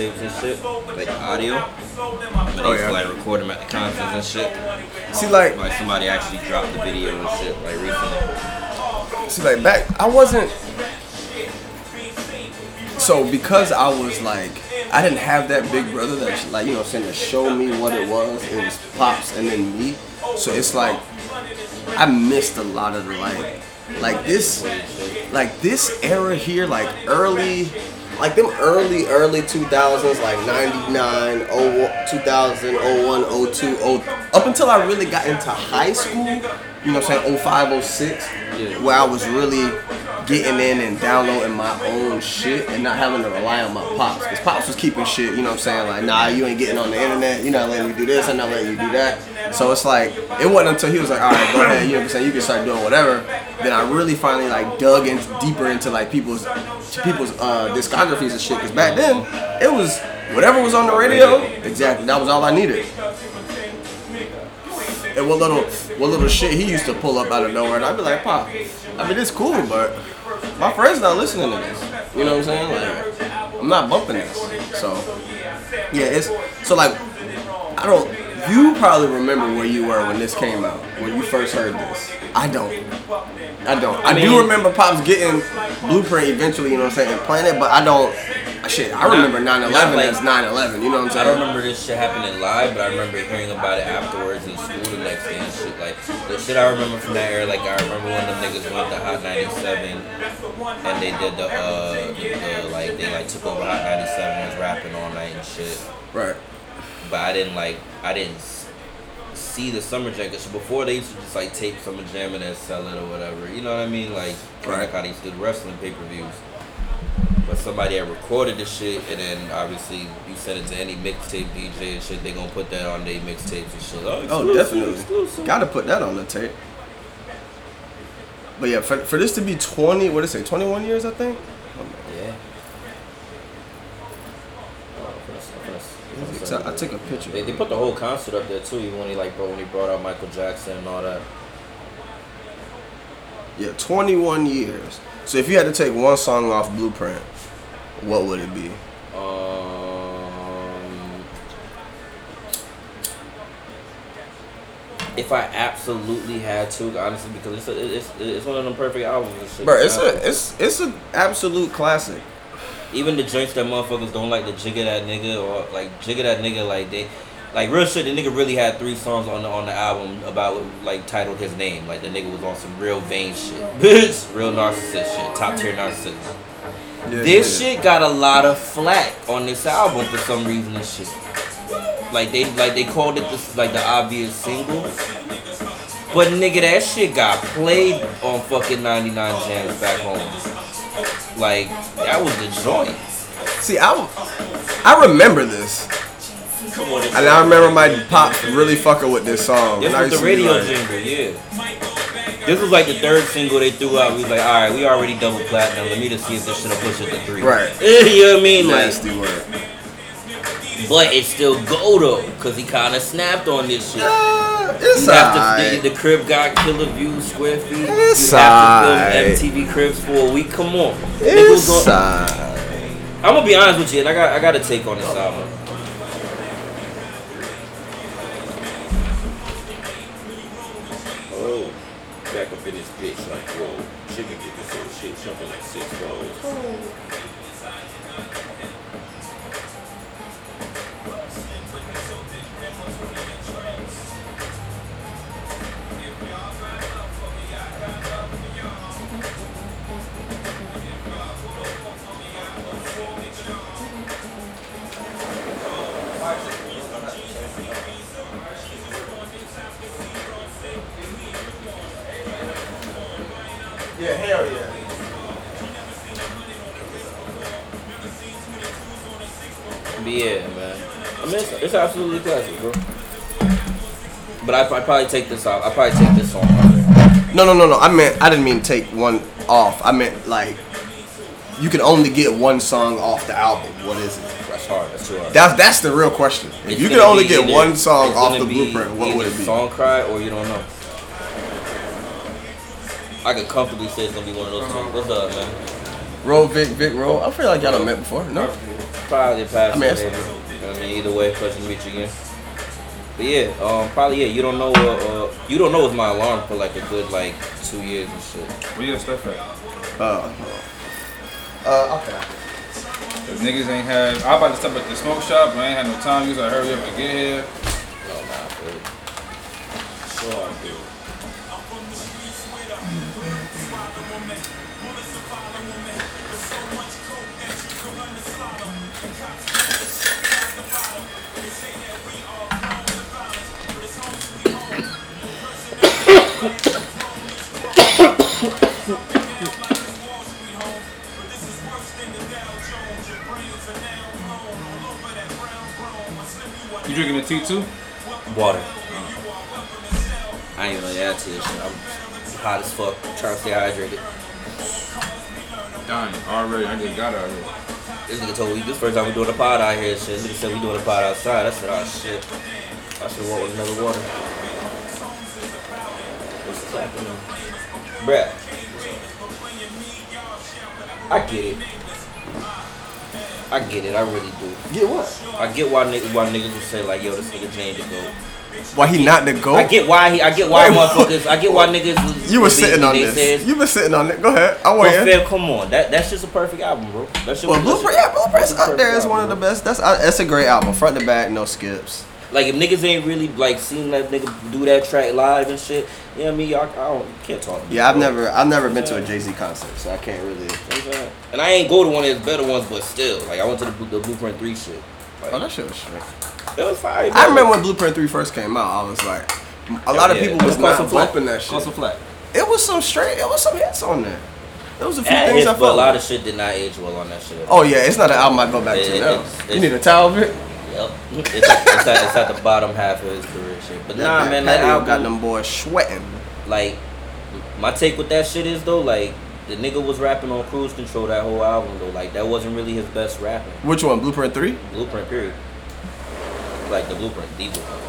mixtapes and shit, like audio. But they Oh, used yeah. to like record them at the concerts and shit. See, like, Like somebody actually dropped the video and shit like recently. see, like back, I wasn't. So because I was like, I didn't have that big brother that like you know saying to show me what it was. It was pops and then me. So it's like I missed a lot of the like, like this, like this era here, like early. Like them early, early 2000s, like 99, 01, 2000, 01, 02, 0, up until I really got into high school, you know what I'm saying, 05, 06, where I was really getting in and downloading my own shit and not having to rely on my pops. Because pops was keeping shit, you know what I'm saying, like, nah, you ain't getting on the internet, you're not letting me do this, I'm not letting you do that. So it's like, it wasn't until he was like, all right, go ahead, you know what I'm saying, you can start doing whatever. Then I really finally like dug in deeper into like people's people's uh, discographies and shit. Because back then, it was whatever was on the radio, exactly, that was all I needed. And what little what little shit he used to pull up out of nowhere, and I'd be like, Pop, I mean it's cool, but my friends not listening to this. You know what I'm saying? Like, I'm not bumping this. So yeah, it's so like I don't. You probably remember where you were when this came out, when you first heard this. I don't. I don't. I, do mean- remember Pops getting Blueprint eventually, you know what I'm saying, and playing it, but I don't. Shit, I remember 9/11 not like- as 9/11. You know what I'm saying? I don't remember this shit happening live, but I remember hearing about it afterwards in school the next day and shit. Like the shit I remember from that era, like I remember when the niggas went to Hot 97 and they did the uh the, the like they like took over Hot 97 and was rapping all night and shit. Right. But I didn't like I didn't see the Summer Jam. Cause before they used to just like tape Summer Jam and then sell it or whatever. You know what I mean? Like Right. like how they used to do the wrestling pay per views. But somebody had recorded the shit, and then obviously you send it to any mixtape DJ and shit. They gonna put that on their mixtapes and shit. Oh, Oh, definitely. exclusive. Got to put that on the tape. But yeah, for, for this to be 20, what did it say, 21 years, I think? Yeah. Oh, I'm finna- I'm finna- I'm finna So I took a picture. They, they put the whole concert up there too. Even when he like bro, when he brought out Michael Jackson and all that. Yeah, 21 years. So if you had to take one song off Blueprint, what would it be? Um, if I absolutely had to, honestly, because it's a, it's it's one of them perfect albums. Bro, it's a it's it's an absolute classic. Even the joints that motherfuckers don't like the Jigga that nigga or like Jigga that nigga like they like real shit. The nigga really had three songs on the on the album about like titled his name. Like the nigga was on some real vain shit, bitch, real narcissist shit, top tier narcissist. Yeah, This yeah. shit got a lot of flack on this album for some reason and shit. Like they like they called it this like the obvious single. But nigga that shit got played on fucking 99 jams back home. Like that was the joint. See, I I remember this, Come on, and I remember my pops really fucking with this song. This was the radio like- jingle, yeah. This was like the third single they threw out. We was like, all right, we already double platinum. Let me just see if this shit'll push it to three. Right. you know what I mean? Like, Nasty word. But it's still go though, cause he kind of snapped on this shit. Uh, it's After alright. the, the crib got killer views, square feet. It's you have to alright. film MTV cribs for a week. Come on, It's Niggas gon- alright. I'm gonna be honest with you, and I got I got a take on this album. Oh, back up in this bitch like it's, absolutely classic, bro. But I would probably take this off. I probably take this song there. No, no, no, no. I meant I didn't mean take one off. I meant like you can only get one song off the album. What is it? That's hard. That's too hard. That's that's the real question. If It's you could only get either- one song off the blueprint, what would it be? Song cry or you don't know. I could comfortably say it's gonna be one of those songs. Uh-huh. What's up, man? Roll Vic Vic Roll. I feel like y'all done met before. No. probably pass I mean, it, it's- maybe. I mean, either way, pleasure to meet you again. But yeah, um, probably yeah. You don't know. Uh, uh, you don't know it's my alarm for like a good like two years and shit. Where your stuff at? Uh, uh, okay. Cause niggas ain't had. I about to stop at the smoke shop, but I ain't had no time. You gotta hurry up and get here. Oh, nah, I feel it. So I do. You drinking the tea too? Water. I ain't gonna add to this shit. I'm hot as fuck. trying to stay hydrated. Dying already. I just got out here. This nigga told me this first time we doing a pod out here and shit. Nigga said we doing a pod outside. I said, oh shit. I should walk with another water. What's clapping on? Bruh. I get it. I get it, I really do. Get what? I get why niggas why niggas would say like, yo, this nigga Jane the goat. Why he not the goat? I get why he I get why motherfuckers I get why niggas was- you were sitting on they this. says, You been sitting on it. Go ahead. I Well, want you. fam, come on. That that's just a perfect album, bro. That shit Well, Blueprint, yeah, Blueprint's that's a up there perfect is one of the best. That's uh, that's a great album, front to back, no skips. Bro. Like if niggas ain't really like seen that nigga do that track live and shit, you know what I mean? Y'all, I don't you can't talk. to Yeah, I've never, I've never been to a Jay Z concert, so I can't really. You know what I'm saying? And I ain't go to one of his better ones, but still, like I went to the, the Blueprint Three shit. Like, Oh, that shit was straight. it was fire. I remember when Blueprint Three first came out. I was like, a lot of people was was not some flack. bumping that shit. Also flat. It was some straight. It was some hits on there. There was a few Yeah, things I hits, but a lot of shit did not age well on that shit. Oh yeah, it's not an album I go back It- to it- now. it's- You need a towel, Vic? Yep. It's, at, it's, at, it's at the bottom half of his career shit. But nah, man, that album got them boys sweating. like my take with that shit is though, like the nigga was rapping on cruise control that whole album though. Like that wasn't really his best rapping. Which one? Blueprint Three? Blueprint period. Like the blueprint, the blueprint.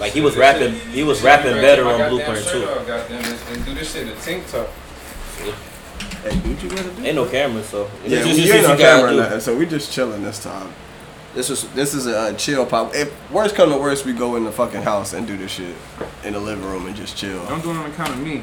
Like he was rapping, he was rapping better on Blueprint too. shirt off, goddamn, and, do this shit in tank top. Hey, dude, you gotta do Ain't no camera, so Yeah, it's we just- ain't it's on what you gotta camera nothing, so we just chilling this time. This is this is a uh, chill pop. If worst come to worst, we go in the fucking house and do this shit in the living room and just chill. I'm doing it on account of me.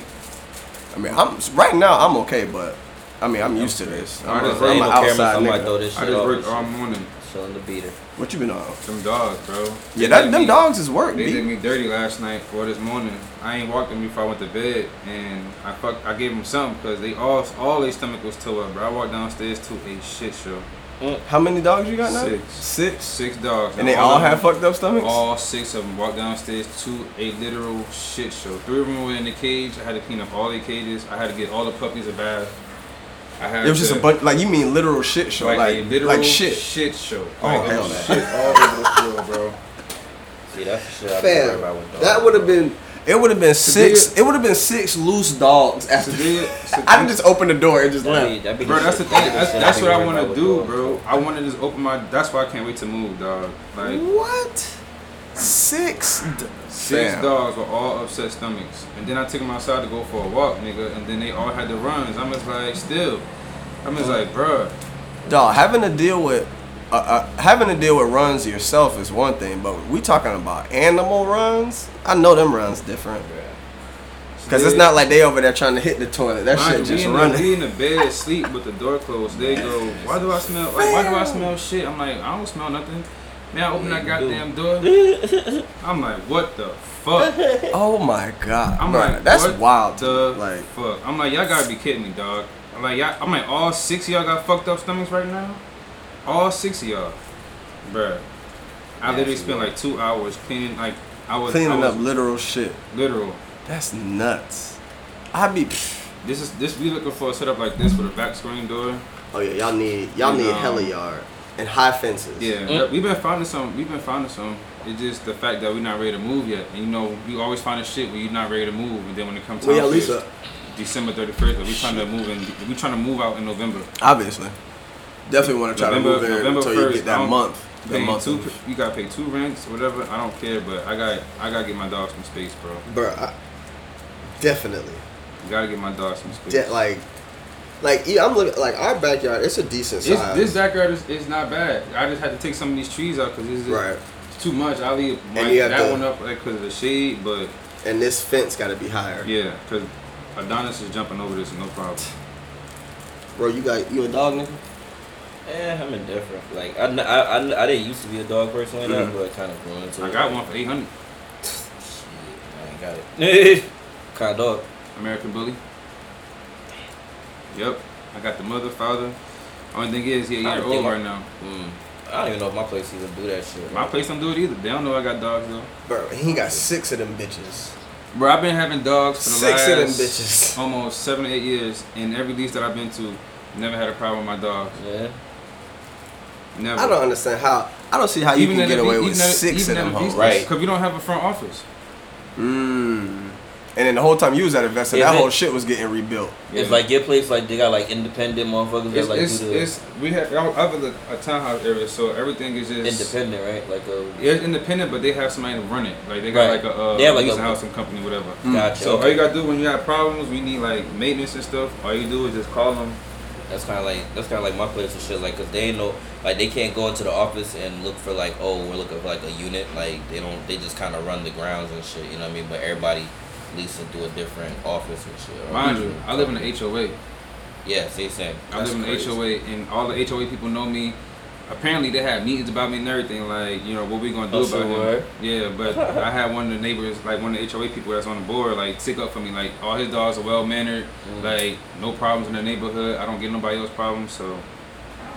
I mean, I'm right now I'm okay, but I mean I'm used to this. I'm, I a, just- I'm an no cameras, outside I might nigga. throw this I just worked and all morning. Chilling the beater. What you been on? Them dogs, bro. Yeah, that them me- dogs is work, They did me dirty last night or this morning. I ain't walked them before I went to bed, and I fuck. I gave them something because they all all their stomach was tore up, bro. I walked downstairs to a shit show. How many dogs you got now? Six. Six. Six dogs, And they all of have them- fucked up stomachs. All six of them walked downstairs to a literal shit show. Three of them were in the cage. I had to clean up all their cages. I had to get all the puppies a bath. I had It was just a bunch. Like you mean literal shit show? like, Like a literal like shit. shit show. Oh, like, hell was shit all over the floor, bro. See, that's the shit I be about with dogs. that would have been. It would have been six. Severe- It would have been six loose dogs after. Severe- I just opened the door and just That'd left. be- that'd be Bro, that's the thing. That's, that's what I want to do, bro. I want to just open my. That's why I can't wait to move, dog. Like What? Six. six Fam. dogs with all upset stomachs, and then I took them outside to go for a walk, nigga, and then they all had the runs. I'm just like, still, I'm just like, bro. Dog, having to deal with uh, uh, having to deal with runs yourself is one thing, but we talking about animal runs. I know them runs different because it's not like they over there trying to hit the toilet. That Mind shit just we in, the, running. we in the bed asleep with the door closed. They go, why do I smell? Like, why do I smell shit? I'm like, I don't smell nothing. Man, I open that goddamn door. I'm like, what the fuck? Oh my god, I'm Bruh, like, that's what wild. The like, fuck. I'm like, y'all gotta be kidding me, dog. I'm like, y'all, I'm like, all six of y'all got fucked up stomachs right now. All six of y'all, bruh. I Yeah, literally spent like two hours cleaning, like I was cleaning I was up literal shit. literal. That's nuts. I'd be. This is this we looking for a setup like this with a back screen door. Oh yeah, y'all need y'all need No. hella yard and high fences. Yeah, Mm. we've been finding some. We've been finding some. It's just the fact that we're not ready to move yet. And you know, you always find a shit when you're not ready to move, and then when it comes time Where y'all for lease it, up? December 31st, but we trying to move in. We trying to move out in November. Obviously, definitely want to try November, to move in November until 1st, you get that month. Paying month. two, you gotta pay two rents, whatever. I don't care, but I got I gotta get my dog some space, bro. Bruh, I, definitely. You gotta get my dog some space. De- like, Like yeah, I'm looking like our backyard. It's a decent It's, size. this backyard is, is not bad. I just had to take some of these trees out because it's, right, too much. I leave my, that to- one up like because of the shade, but and this fence got to be higher. yeah, because Adonis is jumping over this no problem. Bro, you got you a dog nigga? Eh, I'm indifferent. Like I, I, I didn't used to be a dog person like that, Mhm. but I kind of grew into I it. got one for eight hundred. Shit, I ain't got it. kind of dog. American Bully. Yep, I got the mother, father. Only thing is, he a I year old I- right now. Mm. I don't even know if my place even do that shit. My place don't do it either. They don't know I got dogs though. Bro, he got six of them bitches. Bro, I've been having dogs for the Six last of them bitches. almost seven, eight years, and every lease that I've been to, never had a problem with my dogs. Yeah. Never. I don't understand how. I don't see how you can get the- away with even in- six of them in hoes. Right. Cause we don't have a front office. Mm. And then the whole time you was at Investa, Yeah, that man. whole shit was getting rebuilt. It's like your place, like they got like independent motherfuckers that It's, like it's, do the it's we have I have a, a townhouse area, so everything is just independent, right? Like a It's independent, but they have somebody to run it. Like they got Right. like a uh, They have like a- house and company, whatever. gotcha. So all you gotta do when you have problems, we need like maintenance and stuff. All you do is just call them. That's kind of like that's kind of like my place and shit. Like, cause they ain't no like they can't go into the office and look for like oh we're looking for like a unit. Like they don't they just kind of run the grounds and shit. You know what I mean? But everybody leases to a different office and shit. Mind you, I live in an HOA. Yeah, see, same. I That's live in an. HOA, and all the HOA people know me. Apparently, they had meetings about me and everything. Like, you know, what we gonna do Oh, about so him? word? Yeah, but I had one of the neighbors, like one of the HOA people that's on the board, like stick up for me. Like, all his dogs are well mannered. Mm. Like, no problems in the neighborhood. I don't get nobody else problems. So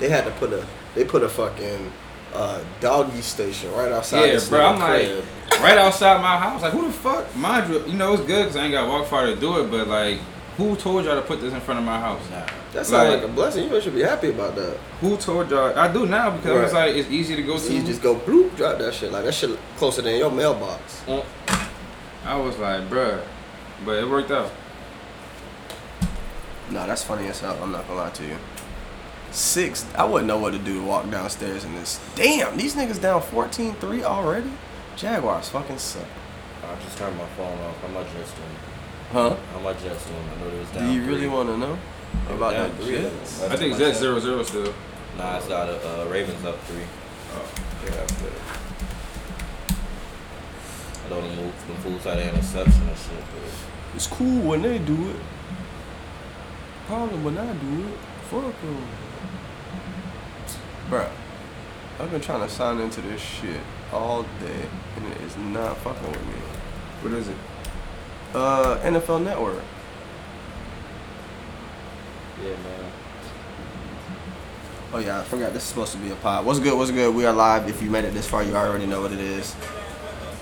They had to put a they put a fucking uh, doggy station right outside. yeah, this bro. I'm like right outside my house. Like, who the fuck? Mind you, you know it's good because I ain't got to walk far to do it. But like, who told y'all to put this in front of my house? Nah. that sounds like, like- a blessing. You should be happy about that. Who told y'all? I do now because it's Right. like it's easy to go So to. you just go bloop, drop that shit like that shit closer than your mailbox. Mm. I was like, bruh, but it worked out. No, that's funny as hell. I'm not gonna lie to you. Six, I wouldn't know what to do to walk downstairs in this. Damn, these niggas down 14-3 already. Jaguars fucking suck. I just turned my phone off. How much just doing? Huh? How much just doing? I know it was Do down. you really want to know They about down that three. Jets? I think my Zets check. zero zero still. Nah, it's got a uh, Ravens up three. Oh. Yeah, but I don't move the fools had an interception and shit. But It's cool when they do it. Problem when I do it. Fuck them. Bruh, I've been trying to sign into this shit all day, and it is not fucking with me. What is it? Uh, NFL Network. yeah, man. Oh yeah, I forgot this is supposed to be a pod. What's good? What's good? We are live. If you made it this far, you already know what it is.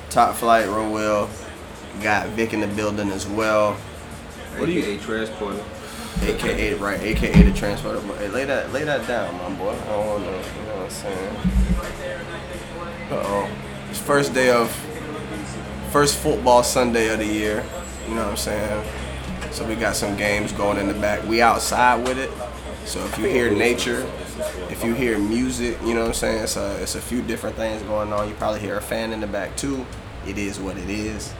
Top flight, Rowell. Got Vic in the building as well. What do you- AKA transporter. AKA right, AKA the transporter. Hey, lay that lay that down, my boy. I don't want to, you know what I'm saying? Uh oh. It's first day of first football Sunday of the year. You know what I'm saying? So we got some games going in the back. We outside with it. So if you hear nature, if you hear music, you know what I'm saying? It's a, it's a few different things going on. You probably hear a fan in the back too. It is what it is.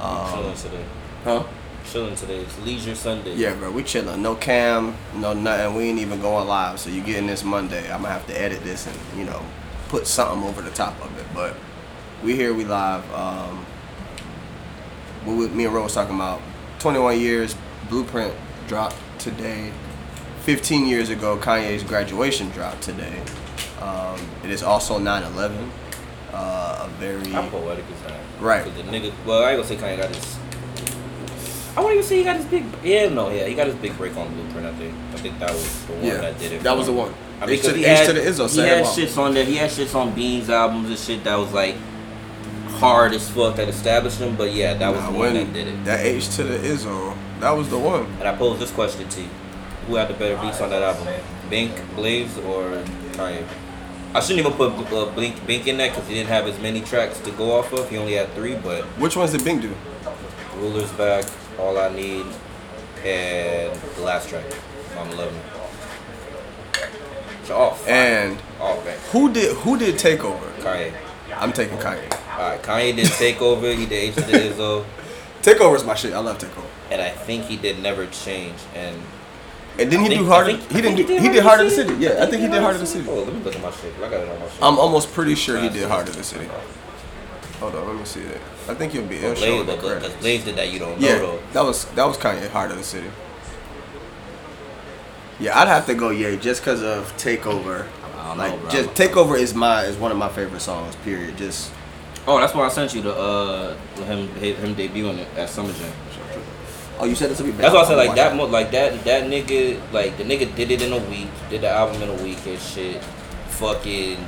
Um, Chilling today. huh? Chilling today. It's Leisure Sunday. Yeah, bro, we chilling. No cam, no nothing. We ain't even going live. So you getting this Monday. I'm gonna have to edit this and you know put something over the top of it. But we here, we live. Um, what we, me and Ro was talking about 21 years. Blueprint dropped today. 15 years ago, Kanye's graduation dropped today. Um, it is also 9/11. Uh, a very How poetic is that? Right. the nigga, well, I ain't gonna say Kanye got his. I wouldn't even say he got his big. Yeah, no, yeah, he got his big break on Blueprint. I think. I think that was the one Yeah, that did it. that was the one. I mean, H to he H had, to the Izzo, he had shits on there. He had shits on Beans albums and shit that was like hard as fuck that established him. But yeah, that was Nah, the one that did it. That H to the Izzo, that was the one. And I posed this question to you: Who had the better beats on that album, Bink, Blaze, or Kanye? I shouldn't even put uh, Blink, Bink in there because he didn't have as many tracks to go off of. He only had three, but Which ones did Bink do? Ruler's Back, All I Need, and the last track, I'm Loving. All fire. And all who did who did Takeover? Kanye. I'm taking Kanye. Alright, Kanye did Takeover, he did to the Izzo, Takeover's my shit. I love Takeover. and I think he did Never Change. And And didn't he think- do Heart? think- he didn't think do. He did Heart of the City. Yeah, I think he did harder of the City. Oh, let me look at my shit. I got it on my shit. I'm almost pretty sure he did harder of the City. Hold on, let me see it. I think he'll be. Show Blaze, but because. Blaze did that, you don't know Yeah, though. that was that was Kanye Heart of the City. Yeah, I'd have to go Ye just because of Takeover. I don't know, Like bro. just Takeover is my is one of my favorite songs. Period. Just Oh, that's why I sent you the uh him him debuting it at Summer Jam. oh, you said it to me. That's why I said like that mo- like that that nigga like the nigga did it in a week, did the album in a week and shit. Fucking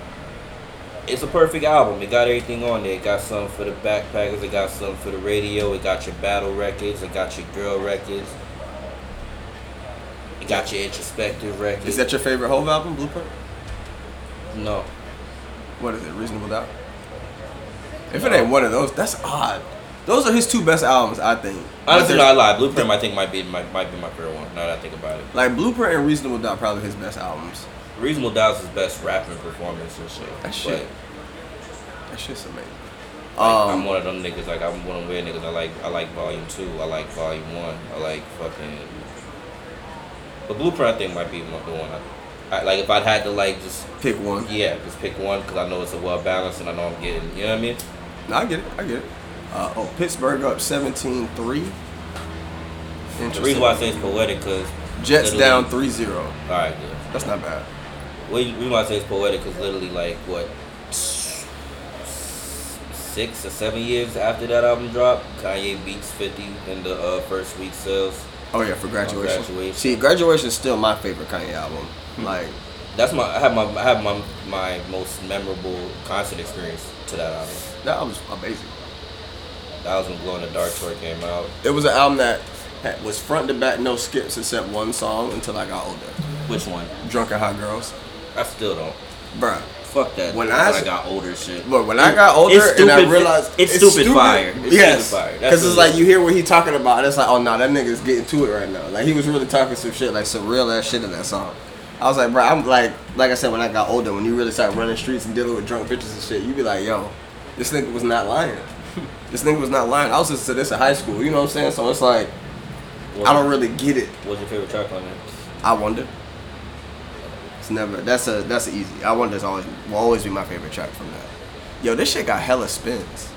it's a perfect album. It got everything on there. It got something for the backpackers, it got something for the radio, it got your battle records, it got your girl records. It got your introspective records. Is that your favorite Hove album, Blueprint? no. What is it? Reasonable Doubt. If it ain't one of those, that's odd. Those are his two best albums, I think. Honestly, no, there's- I lied. Blueprint, I think might be might, might be my favorite one. Now that I think about it, Like Blueprint and Reasonable Doubt, probably his best albums. Reasonable Doubt's his best rapping performance and shit. That But, shit. That shit's amazing. Like, I'm Um, one of them niggas. Like I'm one of them weird niggas. I like I like Volume Two. I like Volume One. I like fucking. But Blueprint, I think might be one- the one. I, I like if I'd had to like just pick one. yeah, just pick one because I know it's a well balanced and I know I'm getting. You know what I mean? No, I get it. I get it. Uh, oh, Pittsburgh up 17-3. The reason why I say it's poetic because Jets down 3-0. all right, good. That's not bad. Reason why I say it's poetic because literally like what six or seven years after that album dropped, Kanye beats Fifty in the uh, first week sales. Oh yeah, for graduation. Graduation. See, graduation is still my favorite Kanye album. Hmm. Like, That's my I have my I have my my most memorable concert experience to that album. that album's amazing. That was when Glow in the Dark tour came out. It was an album that had, was front to back, no skips except one song until I got older. Which one? Drunk and Hot Girls, I still don't. bruh. Fuck that. When When I I, got older, shit. Look, when I got older It's and I stupid- realized it's stupid fire. It's yes, stupid fire. Because it's like you hear what he talking about. And it's like, oh no, that nigga's getting to it right now. Like he was really talking some shit, like some real ass shit in that song. I was like, bro, I'm like, like I said, when I got older, when you really start running streets and dealing with drunk bitches and shit, you be like, yo, this nigga was not lying. this nigga was not lying. I was listening to this in high school. You know what I'm saying? So it's like, I don't really get it. What's your favorite track on that? I wonder. It's never. That's a. That's a easy. I wonder. Is always will always be my favorite track from that. Yo, this shit got hella spins.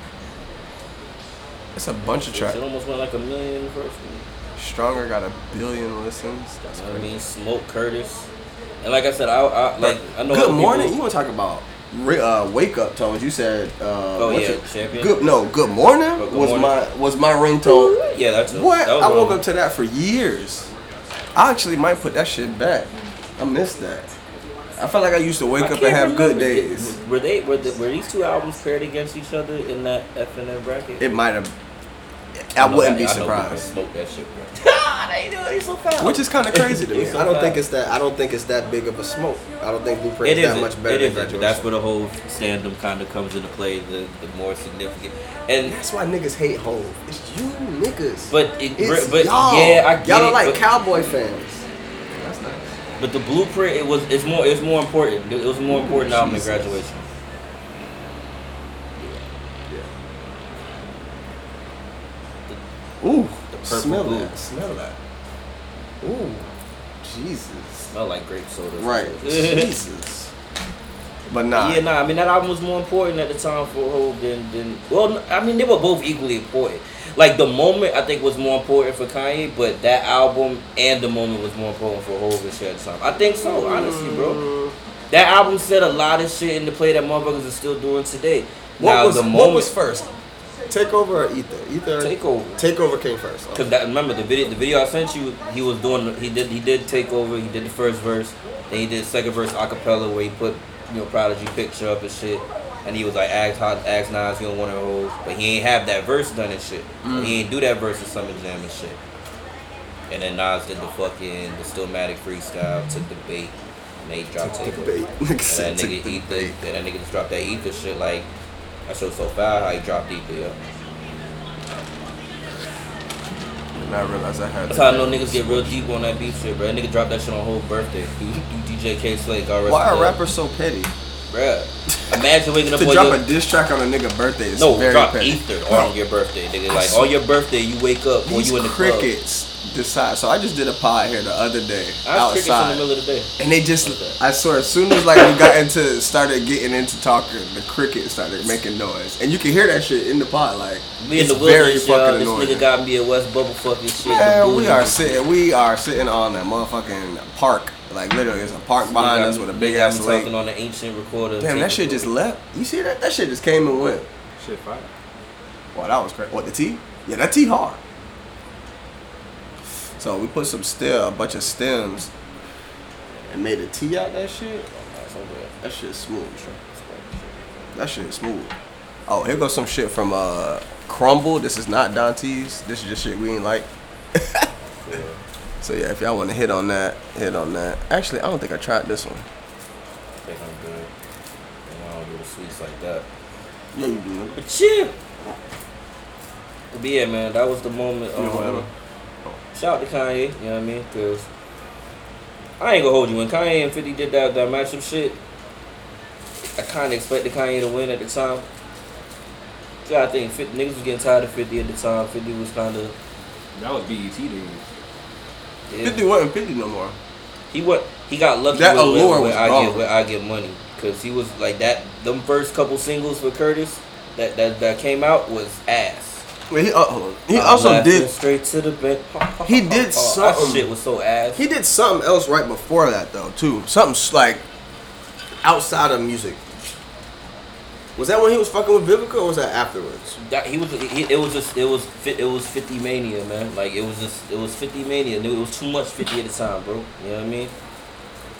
It's a bunch of tracks. It almost went like a million first one. Stronger got a billion listens. That's what I mean? Smoke Curtis. And like I said, I, I like I know Good morning. people- You want to talk about uh, wake up tones? You said. Uh, Oh, yeah? Champion. Good. No. Good morning Oh, Good was Morning. my was my ringtone. Yeah, that's What? That I woke up to that for years. I actually might put that shit back. I missed that. I felt like I used to wake I up and have good days. Were they were, the, were these two albums paired against each other in that F and F bracket? It might have. I know wouldn't that- be I surprised. Smoke that they do it so fast. Which is kind of crazy to me. So I don't fast. think it's that. I don't think it's that big of a smoke. I don't think Blueprint It is that isn't. much better It than isn't. That's where the whole stand-up kind of comes into play. The the more significant, and That's why niggas hate Hove. It's you niggas. but it, it's but y'all. yeah, I get y'all are like but, cowboy fans. That's not. but the blueprint, it was it's more it's more important. It was a more important album than Jesus. graduation. Ooh, purple smell blue. that. Smell that. Ooh, Jesus. Smell like grape soda. Right, Jesus. But nah. Yeah, nah. I mean that album was more important at the time for Hov than than. Well, I mean they were both equally important. Like the moment I think was more important for Kanye, but that album and the moment was more important for Hov and shit at the time. I think so, honestly, bro. That album said a lot of shit in the play that motherfuckers are still doing today. What now was the what was first? Takeover or Ether? Ether. Takeover. Takeover came first. Cause that, remember the video, the video I sent you, he was doing, he did, he did take over. He did the first verse, then he did second verse a cappella where he put, you know, Prodigy picture up and shit, and he was like, ask hot, ask Nas, he don't want to hold, but he ain't have that verse done and shit. He mm. ain't do that verse in Summer Jam and shit. And then Nas did the fucking the Stillmatic freestyle, took the bait, and they dropped Took Takeover. the bait. And that nigga the Ether, and that nigga just dropped that Ether shit like, that shit so foul how he dropped deep. And I realized I had. That's how I know niggas get real deep on that beef shit, bro. That nigga dropped that shit on whole birthday. Do DJ Kay Slay, God Why are rappers so petty? Bruh. Imagine waking up To drop your a diss track on a nigga birthday is no very drop petty. Ether on your birthday, nigga. Like on your birthday, you wake up or These you in the club. Crickets decide. So I just did a pod here the other day I was crickets in the outside. middle of the day. And they just, Okay. I swear, as soon as like we got into, started getting into talking, the cricket started making noise, and you can hear that shit in the pod. Like Me in it's the very wilderness, y'all. fucking This annoying. nigga got me a West Bubble fucking shit. Man, we are sitting, we are sitting on that motherfucking park. Like literally, there's a park shit. behind Nigga us with a big nigga got ass me lake. talking on the ancient recorder. Damn, that tape shit just left. You see that? That shit just came and went. Shit fire. Wow, that was crazy. What the T? Yeah, that T hard. So we put some stem, a bunch of stems, and made a T out that shit. That shit smooth. That shit is smooth. Oh, here goes some shit from uh Crumbl. This is not Dante's. This is just shit we ain't like. so yeah, if y'all want to hit on that, hit on that. Actually, I don't think I tried this one. I think I'm good. And I don't do the sweets like that. Yeah, you do. But chill. But yeah, man, that was the moment. Yeah. Um, shout out to Kanye, you know what I mean? Because I ain't gonna hold you. When Kanye and 50 did that, that matchup shit, I kind of expected Kanye to win at the time. So I think 50, niggas was getting tired of 50 at the time. 50 was kind of. That was BET days. Yeah. 50 wasn't 50 no more. He what he got lucky That with, allure with, was with I gone. get where I get money because he was like that. Them first couple singles for Curtis that that, that came out was ass. Wait, he, uh, he also did straight to the bed. He did That something. shit was so ass. He did something else right before that though too. Something like outside of music. Was that when he was fucking with Vivica or was that afterwards? That, he was. He, it was just. It was. It was fifty mania, man. Like it was just. It was fifty mania. It was too much fifty at the time, bro. You know what I mean?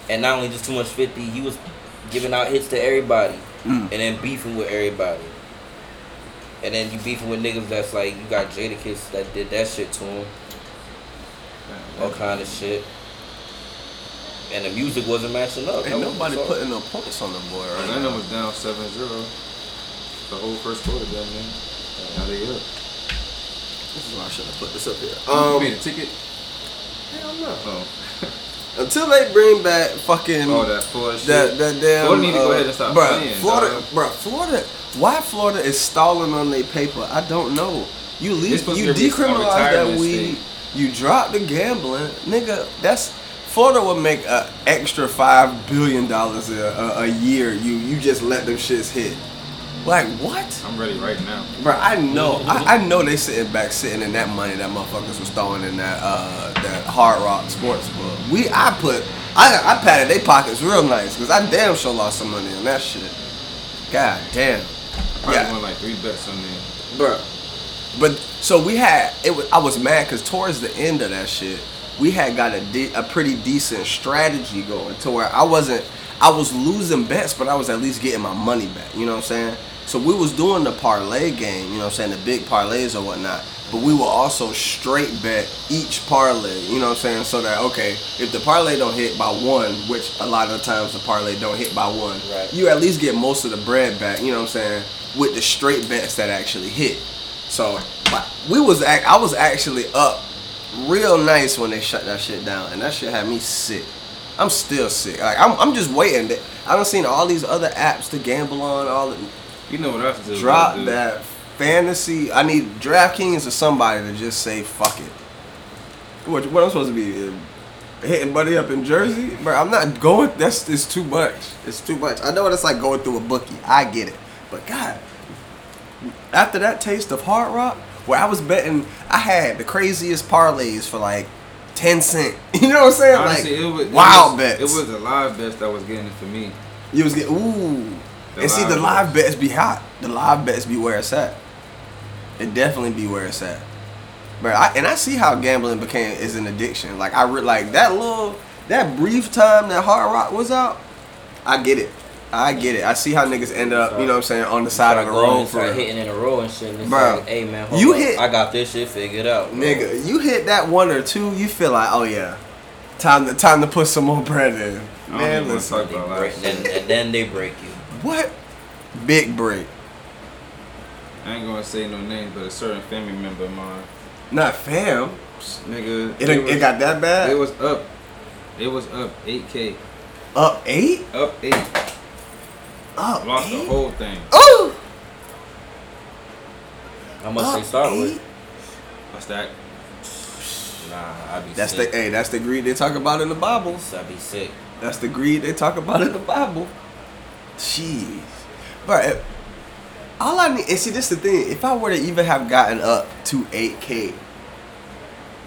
And not only just too much fifty, he was giving out hits to everybody, Mm. and then beefing with everybody. And then you beefing with niggas that's like you got Jadakiss that did that shit to him, all kind of shit. And the music wasn't matching up. That Ain't was- nobody putting no points on the boy right Atlanta now. was down 7-0. The whole first quarter, down man. Now they up. This is why I should have put this up here. you Um, made a ticket? hell no. Oh. Until they bring back fucking Oh, that Florida shit. that that damn. Florida need to go uh, ahead and stop bruh, playing, Florida, dog. bruh, Florida. Why Florida is stalling on their paper? I don't know. You leave, you decriminalize that weed. state. You drop the gambling, nigga. That's Florida would make an extra five billion dollars a, a, a year. You you just let them shits hit. Like what? I'm ready right now. Bro, I know, I, I know they sitting back, sitting in that money that motherfuckers was throwing in that uh that Hard Rock Sports Book. We, I put, I I patted their pockets real nice because I damn sure lost some money on that shit. God damn. Probably Yeah. won like three bets on there. Bro. But so we had it. Was, I was mad because towards the end of that shit, we had got a de- a pretty decent strategy going to where I wasn't. I was losing bets, but I was at least getting my money back. You know what I'm saying? So we was doing the parlay game. You know what I'm saying? The big parlays or whatnot. But we will also straight bet each parlay. You know what I'm saying? So that okay, if the parlay don't hit by one, which a lot of the times the parlay don't hit by one, Right. you at least get most of the bread back. You know what I'm saying? With the straight bets that actually hit. So we was act, I was actually up real nice when they shut that shit down, and that shit had me sick. I'm still sick. Like I'm, I'm just waiting. I don't seen all these other apps to gamble on. All the, You know what else to do? drop that fantasy. I need DraftKings or somebody to just say fuck it. What, what I'm supposed to be uh, hitting buddy up in Jersey, bro? I'm not going. That's it's too much. It's too much. I know what it's like going through a bookie. I get it, but God, after that taste of Hard Rock, where I was betting, I had the craziest parlays for like ten cent. You know what I'm saying? Honestly, like it was, it wild was, bets. It was the live bets that was getting it for me. You was getting ooh. The and see, the live live bets be hot. The live bets be where it's at. It definitely be where it's at. But I and I see how gambling became is an addiction. Like I re, like that little that brief time that Hard Rock was out. I get it. I get it. I see how niggas end up, you know what I'm saying, on the side of the road and for hitting in a row and shit. And it's Bro, like, hey man, you up. hit- I got this shit figured out, bro. nigga. You hit that one or two, you feel like, oh yeah, time to time to put some more bread in. Man, listen, talk about break, then, and then they break you. what? Big break. I ain't gonna say no names, but a certain family member of mine, Not fam. nigga, It, it, was, got that bad. it was up. It was up 8k. up eight. Up 8. Up Lost the whole thing. Oh, How much they up start eight? with? What's that? Nah, I'd be That's the sick. hey, that's the greed they talk about in the Bible. I'd be sick. That's the greed they talk about in the Bible. Jeez. But if- all I need, and see, this is the thing. If I were to even have gotten up to 8K,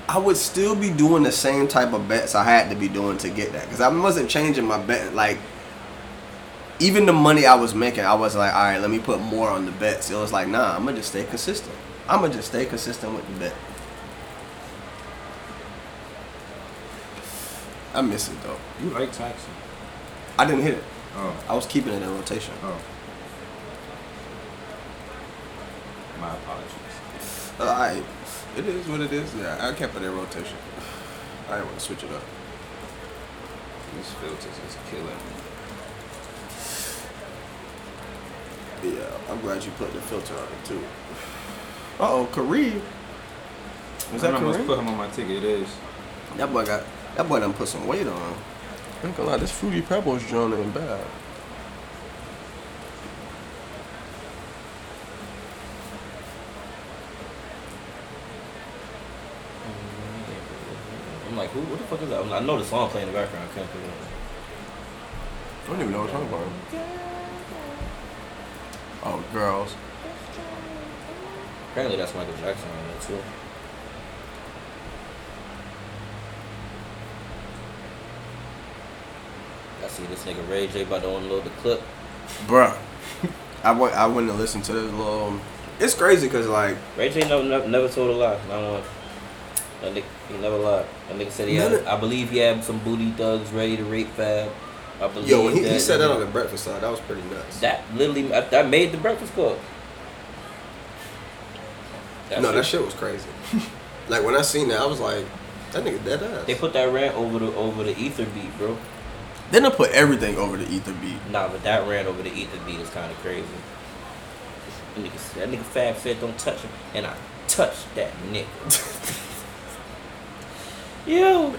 I would still be doing the same type of bets I had to be doing to get that. Because I wasn't changing my bet. Like, even the money I was making, I was like, all right, let me put more on the bets. It was like, nah, I'm going to just stay consistent. I'm going to just stay consistent with the bet. I miss it, though. You like taxi? I didn't hit it. Oh, I was keeping it in rotation. oh. My apologies. Uh, I, it is what it is. Yeah, I kept it in rotation. I want to switch it up. These filters is killing me. Yeah, I'm glad you put the filter on it too. Uh oh, Kareem. Was that I Kareem? put him on my ticket. It is. That boy got. That boy done put some weight on. I ain't gonna lie, this fruity pebbles joint ain't bad. I'm like, who? What the fuck is that? I know the song playing in the background. I can't figure it out. I don't even know what I'm talking about. Oh, girls. Apparently, that's Michael Jackson on there too. I see this nigga Ray J about to unload the clip. Bruh. I went, I to listen to this little. It's crazy because, like, Ray J never, never, never told a lie. Not one. That nigga, he never lied. That nigga said he had. None I believe he had some booty thugs ready to rape Fab. I believe yo, when he, that, he said that on the breakfast side, that was pretty nuts. That literally, that made the Breakfast Club. no, that shit was crazy. like, when I seen that, I was like, that nigga dead ass. They put that rant over the over the ether beat, bro. Then They done put everything over the ether beat. Nah, but that rant over the ether beat is kind of crazy. That nigga, that nigga Fab said don't touch him, and I touched that nigga. Yo.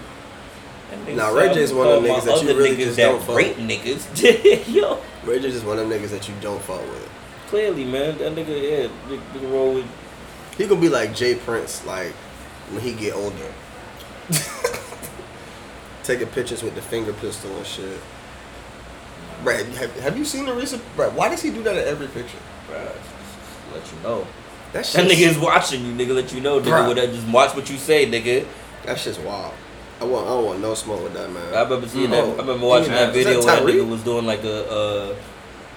That nigga Nah, said Ray J's one of them niggas that you really niggas just that don't fuck rape niggas. Yo. Ray J is one of them niggas that you don't fuck with. Clearly, man, that nigga, yeah, nigga, nigga roll with. He gonna be like J. Prince, like when he get older. Taking pictures with the finger pistol and shit. Brad, have, have you seen the recent? Brad, why does he do that in every picture? Just let you know. That That nigga is watching you, nigga. Let you know, nigga. Bruh. With that, just watch what you say, nigga. That shit's wild. I want. I don't want no smoke with that man. I remember seeing Oh, that. I remember watching yeah. that video Is where that that nigga was doing like a. Uh,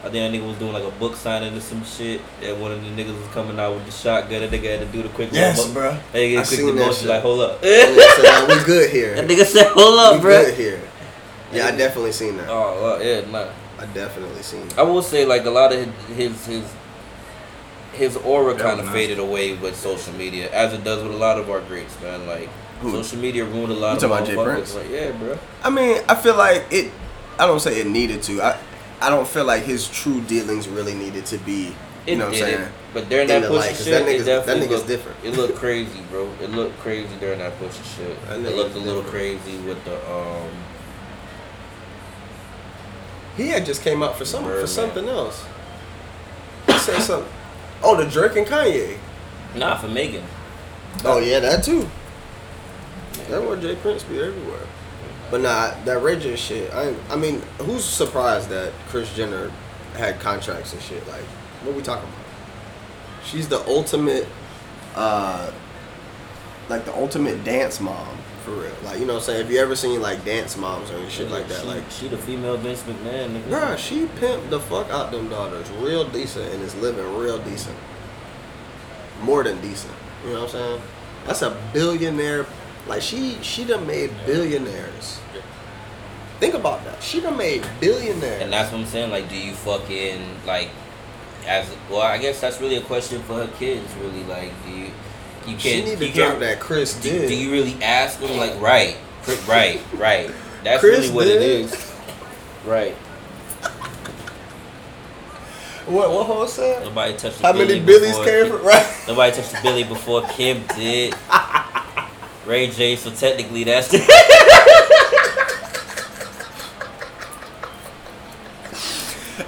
I think that nigga was doing like a book signing or some shit. And one of the niggas was coming out with the shotgun. That nigga had to do the quick. yes, mo- bro. That nigga I quick seen the that motion shit. like, hold up. Yeah, so now we good here. that nigga said, hold we up, bro. good here. Yeah, I definitely seen that. Oh, uh, yeah, nah. I definitely seen That. I will say like a lot of his his his aura kind of nice. faded away with social media, as it does with a lot of our greats, man. Like Who? social media ruined a lot You of talking about Jay. Prince? Like, yeah, bro. I mean, I feel like it. I don't say it needed to. I. I don't feel like his true dealings really needed to be. It You know what I'm saying? it. But during In that light, shit, that nigga's- that nigga's looked, different. It looked crazy, bro. It looked crazy during that push shit. That It looked a little different. crazy with the um. He had just came out for some for something else. He said something. Oh, the Drake and Kanye. Nah, for Megan. Oh yeah, that too. That where J. Prince be everywhere. But nah, that Ray J shit. I I mean, who's surprised that Kris Jenner had contracts and shit? Like, what we talking about? She's the ultimate, uh, like the ultimate dance mom for real. Like, you know what I'm saying? Have you ever seen like dance moms or shit like that? She, Like, she the female Vince McMahon, nigga. Bruh, she pimped the fuck out them daughters real decent and is living real decent. More than decent. You know what I'm saying? That's a billionaire. Like she she done made billionaires. Think about that. She done made billionaires. And that's what I'm saying. Like, do you fucking like as well? I guess that's really a question for her kids. Really, like, do you you can't she need to you drop that Kris do, did. do you really ask them like right, right, right? That's Kris really what it did? is. Right. what what Ho said? Nobody touched. How the many Billy Billies came Kim- from right? Nobody touched the Billy before Kim did. Ray J. So technically, that's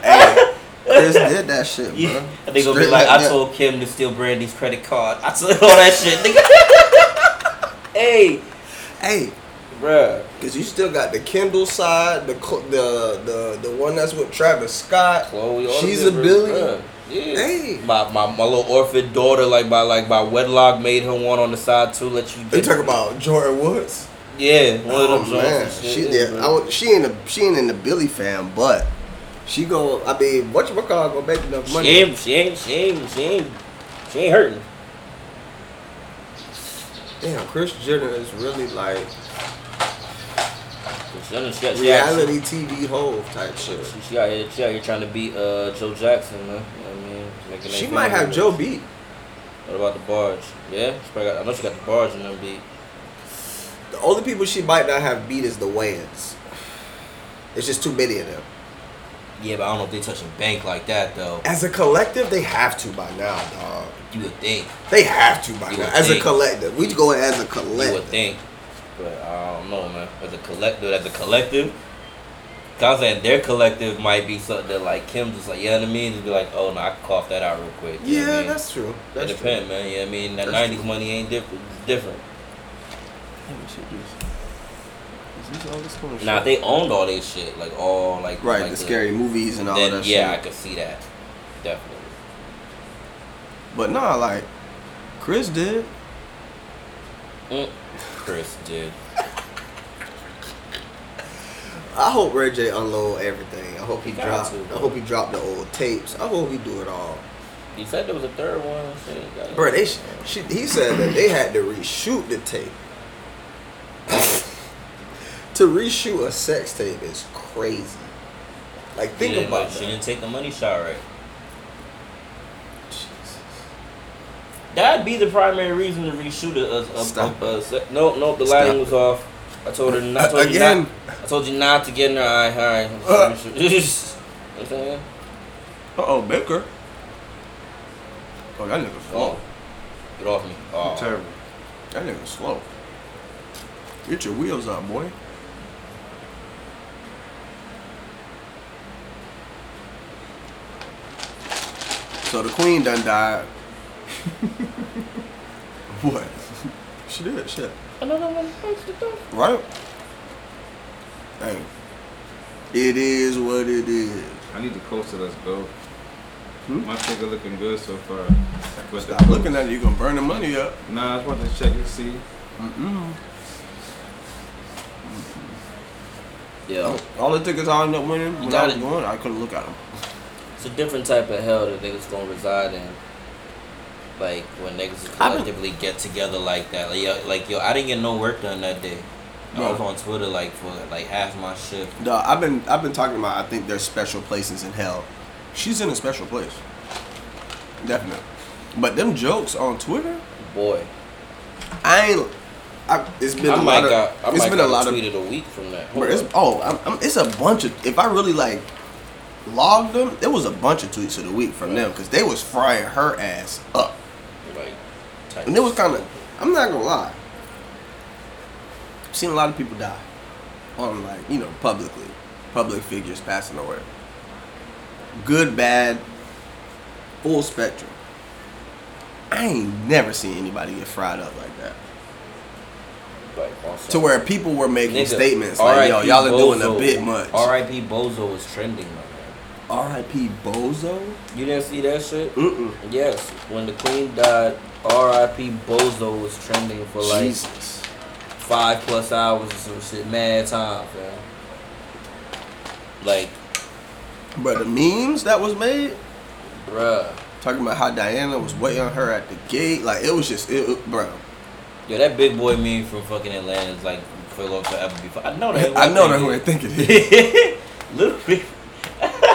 hey, Kris did that shit, bro. Yeah, and they gonna be Straight like, I told Kim to steal Brandy's credit card. I told all that shit. Nigga. hey, Hey, bruh. cause you still got the Kendall side, the the the the one that's with Travis Scott. Chloe She's a billion. bruh. Yeah. My, my my little orphan daughter, like by like by wedlock, made her one on the side too. Let you. They talk about Jordyn Woods. Yeah, one Oh of them man, she shit, yeah. I, she ain't a she ain't in the Billy fam, but she go. I mean, what you call gonna make enough She money? ain't, she ain't, she ain't, she ain't, she ain't hurting. Damn, Kris Jenner is really like She, she, she, she, reality TV hove type shit. she, she out here, she out here trying to beat uh, Joe Jackson, man. Making She might have. Joe beat. What about the barge? Yeah, she probably got, I know she got the barge in them beat. The only people she might not have beat is the Wayans. It's just too many of them. Yeah, but I don't know if they touching bank like that though. As a collective, they have to by now, dog. You would think. They have to by You now. As a collective, we go in as a collective. You would think. But I don't know, man. As a collective, as a collective, 'cause I'm saying their collective might be something that like Kim just like, you know what I mean? Just be like, oh no, I can cough that out real quick. You know what I Yeah, mean? that's true. It That's depends, man. You know what I mean? That That's 90s money ain't different. It's different. Now, if they owned all this shit, like all like Right, like the scary movies and all then that yeah, I could see that. Definitely. But nah, like Kris did. Mm. Kris did. I hope Ray J unload everything. I hope he He dropped. I hope he dropped the old tapes. I hope he do it all. He said there was a third one. Shit. Bro, they sh- she, he said that they had to reshoot the tape. to reshoot a sex tape is crazy. Like think didn't, about like, She that. didn't take the money shot right. Jesus. That'd be the primary reason to reshoot a, a, a, a, a no no the lighting was off. I told her not. I told Again. You not, I told you not to get in her eye. All right. Uh. you know what I'm saying? Uh oh, Baker. Oh, that nigga slow. Oh, get off me. Oh. Terrible. That nigga slow. Get your wheels up, boy. So the queen done died. what? She did, shit. Another one punch the door. Right? Hey. It is what it is. I need the coaster. Let's go. Hmm? My figure looking good so far. But the Stop looking at it, You're gonna burn the money up. Nah, I just want to check and see. Mm-mm. Yeah. All the tickets I ended up winning when I got was it. going, I couldn't look at them. It's a different type of hell that niggas are gonna reside in. Like when niggas collectively get together like that. Like yo, like yo, I didn't get no work done that day. I was on Twitter like for like half my shift. No, I've been I've been talking about I think there's special places in hell. She's in a special place. Definitely. But them jokes on Twitter, Boy, I ain't. I, it's been I a lot of. got I it's been a lot of. tweet of the week from that. Bro, it's, oh, I'm, I'm, it's a bunch of. If I really like logged them, there was a bunch of tweets of the week from them because they was frying her ass up, type and it was kind of. I'm not gonna lie. I've seen a lot of people die on like you know publicly, public figures passing away. Good, bad, full spectrum. I ain't never seen anybody get fried up like that. like, To where people were making Nigga, statements like, "Yo, y'all are doing a bit much." R.I.P. Bozo was trending, man. R.I.P. Bozo. You didn't see that shit? Mm-mm. Yes. When the queen died, R.I.P. Bozo was trending for like Jesus. five plus hours or some shit. Mad time, fam. Like, But the memes that was made bruh. talking about how Diana was waiting on her at the gate, like it was just, it, it- bro. Yo, that big boy meme from fucking Atlanta is like on forever before. I know that. I know that who I think it is. Little.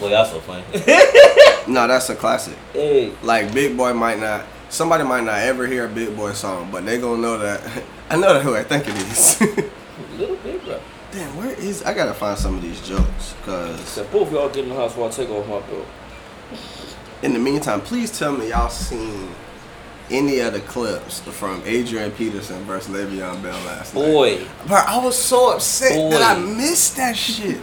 Boy, y'all so funny. no, that's a classic. hey, Like Big Boy might not, somebody might not ever hear a Big Boy song, but they gonna know that. I know that who I think it is. little Big bro. Damn, where is? I gotta find some of these jokes, cause both y'all get in the house while I take off my belt. in the meantime, please tell me y'all seen any of the clips from Adrian Peterson versus Le'Veon Bell last night. Boy, Bro, I was so upset Boy. that I missed that shit.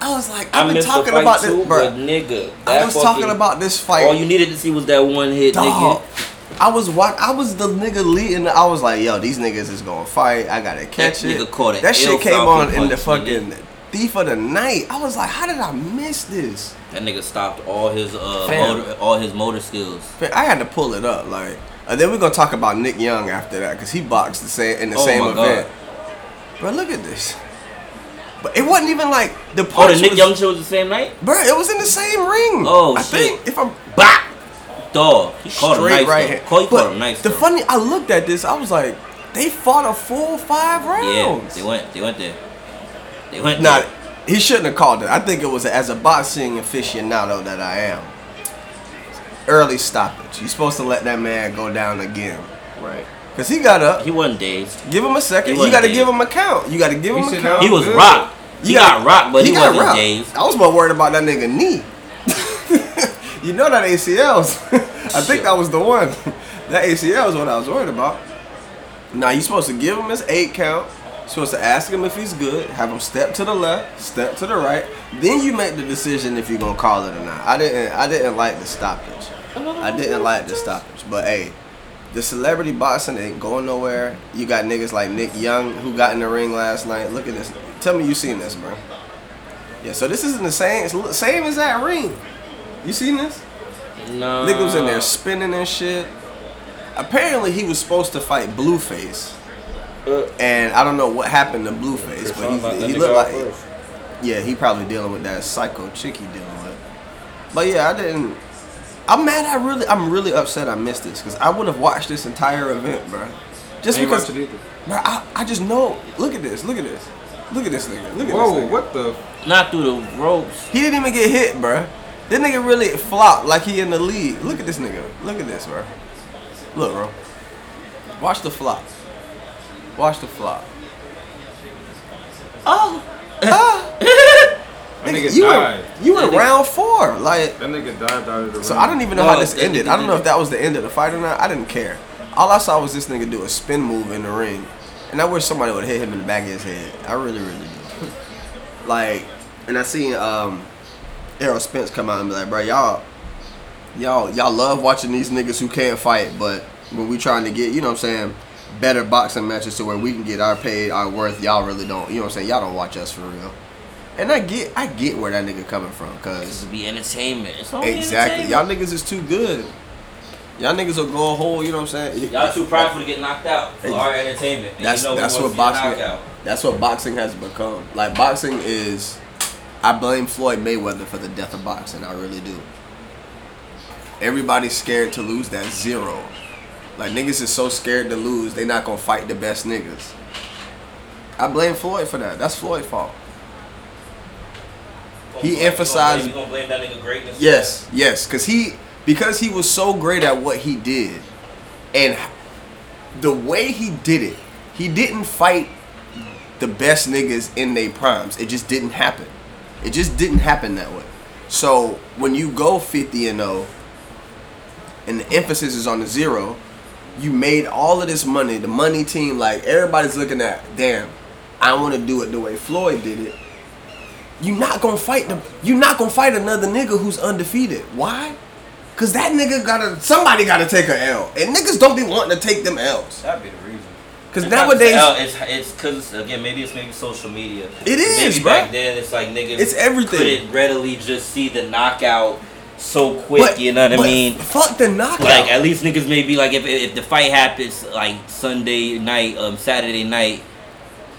I was like, I've been talking about too, this, bro. nigga, I was talking about this fight. All you needed to see was that one hit, Dog, nigga. I was what I was the nigga leading. I was like, yo, these niggas is gonna fight. I gotta catch That it. nigga caught an that shit came on in the fucking Thief of the Night. I was like, how did I miss this? That nigga stopped all his uh motor, all his motor skills. I had to pull it up. Like, and then we're gonna talk about Nick Young after that because he boxed the same in the Oh same my event. Bro, look at this. But it wasn't even like the Oh, the Nick was, Young shit was the same night. Bro, it was in the same ring. Oh, I shit. think if I'm Bop, dog. He caught him nice. right hand. Caught, he caught him nice. the though. funny, I looked at this. I was like, they fought a full five rounds. Yeah, they went. They went there. They went Nah, there. he shouldn't have called it. I think it was as a boxing aficionado that I am. Early stoppage. You're supposed to let that man go down again. Right. Cause he got up. He wasn't dazed. Give him a second. You got to give him a count. You got to give He him a said count. He was good. rocked. He You got rocked, but he, got wasn't rocked. dazed. I was more worried about that nigga knee. you know that ACLs. I think that was the one. That ACL is what I was worried about. Now you supposed to give him his eight count. You're supposed to ask him if he's good. Have him step to the left, step to the right. Then you make the decision if you're gonna call it or not. I didn't. I didn't like the stoppage. I didn't like the stoppage. But hey, the celebrity boxing ain't going nowhere. You got niggas like Nick Young who got in the ring last night. Look at this. Tell me you seen this, bro. Yeah, so this isn't the same. It's same as that ring. You seen this? No. Nigga was in there spinning and shit. Apparently he was supposed to fight Blueface, Uh, and I don't know what happened to Blueface, but he, he looked like yeah, he probably dealing with that psycho chick he dealing with. But yeah, I didn't. I'm mad. I really, I'm really upset. I missed this because I would have watched this entire event, bro. Just Ain't because, watch bro. I, I just know. Look at this. Look at this. Look at this nigga. Look at Whoa, this nigga. what the? Not through the ropes. He didn't even get hit, bruh. That nigga really flopped like he in the league. Look at this nigga. Look at this, bro. Look, bro. Watch the flop. Watch the flop. Oh. That ah. Nigga, nigga you died. in, you in That nigga- round four. Like, That nigga died out of the so ring. I don't even know No, how this ended. I don't know if that was the end of the fight or not. I didn't care. All I saw was this nigga do a spin move in the ring. And I wish somebody would hit him in the back of his head. I really, really do. like, and I seen um Errol Spence come out and be like, bro, y'all, y'all, y'all love watching these niggas who can't fight, but when we trying to get, you know what I'm saying, better boxing matches to where we can get our paid, our worth, y'all really don't, you know what I'm saying, y'all don't watch us for real. And I get, I get where that nigga coming from, This cause would be entertainment. It's only exactly, y'all niggas is too good. Y'all niggas will go a whole, you know what I'm saying. Y'all too prideful to get knocked out for our entertainment. And That's you know that's what want to see a boxing. That's what boxing has become. Like boxing is. I blame Floyd Mayweather for the death of boxing. I really do. Everybody's scared to lose that zero. Like niggas is so scared to lose, they not gonna fight the best niggas. I blame Floyd for that. That's Floyd's fault. He You emphasized- You gonna blame that nigga greatness? Yes, yes, cause he because he was so great at what he did, and the way he did it, he didn't fight the best niggas in their primes. It just didn't happen. It just didn't happen that way. So when you go 50 and 0, and the emphasis is on the zero, you made all of this money. The money team, like everybody's looking at, damn, I want to do it the way Floyd did it. You not gonna fight the. You not gonna fight another nigga who's undefeated. Why? Cause that nigga gotta. Somebody gotta take a L, and niggas don't be wanting to take them L's. That'd be the reason. Cause It's not nowadays, just- it's it's because again maybe it's maybe social media. It is, maybe bruh. back then it's like niggas. It's everything. Couldn't readily just see the knockout so quick. you know what I mean? Fuck the knockout. Like at least niggas maybe like if if the fight happens like Sunday night, um Saturday night,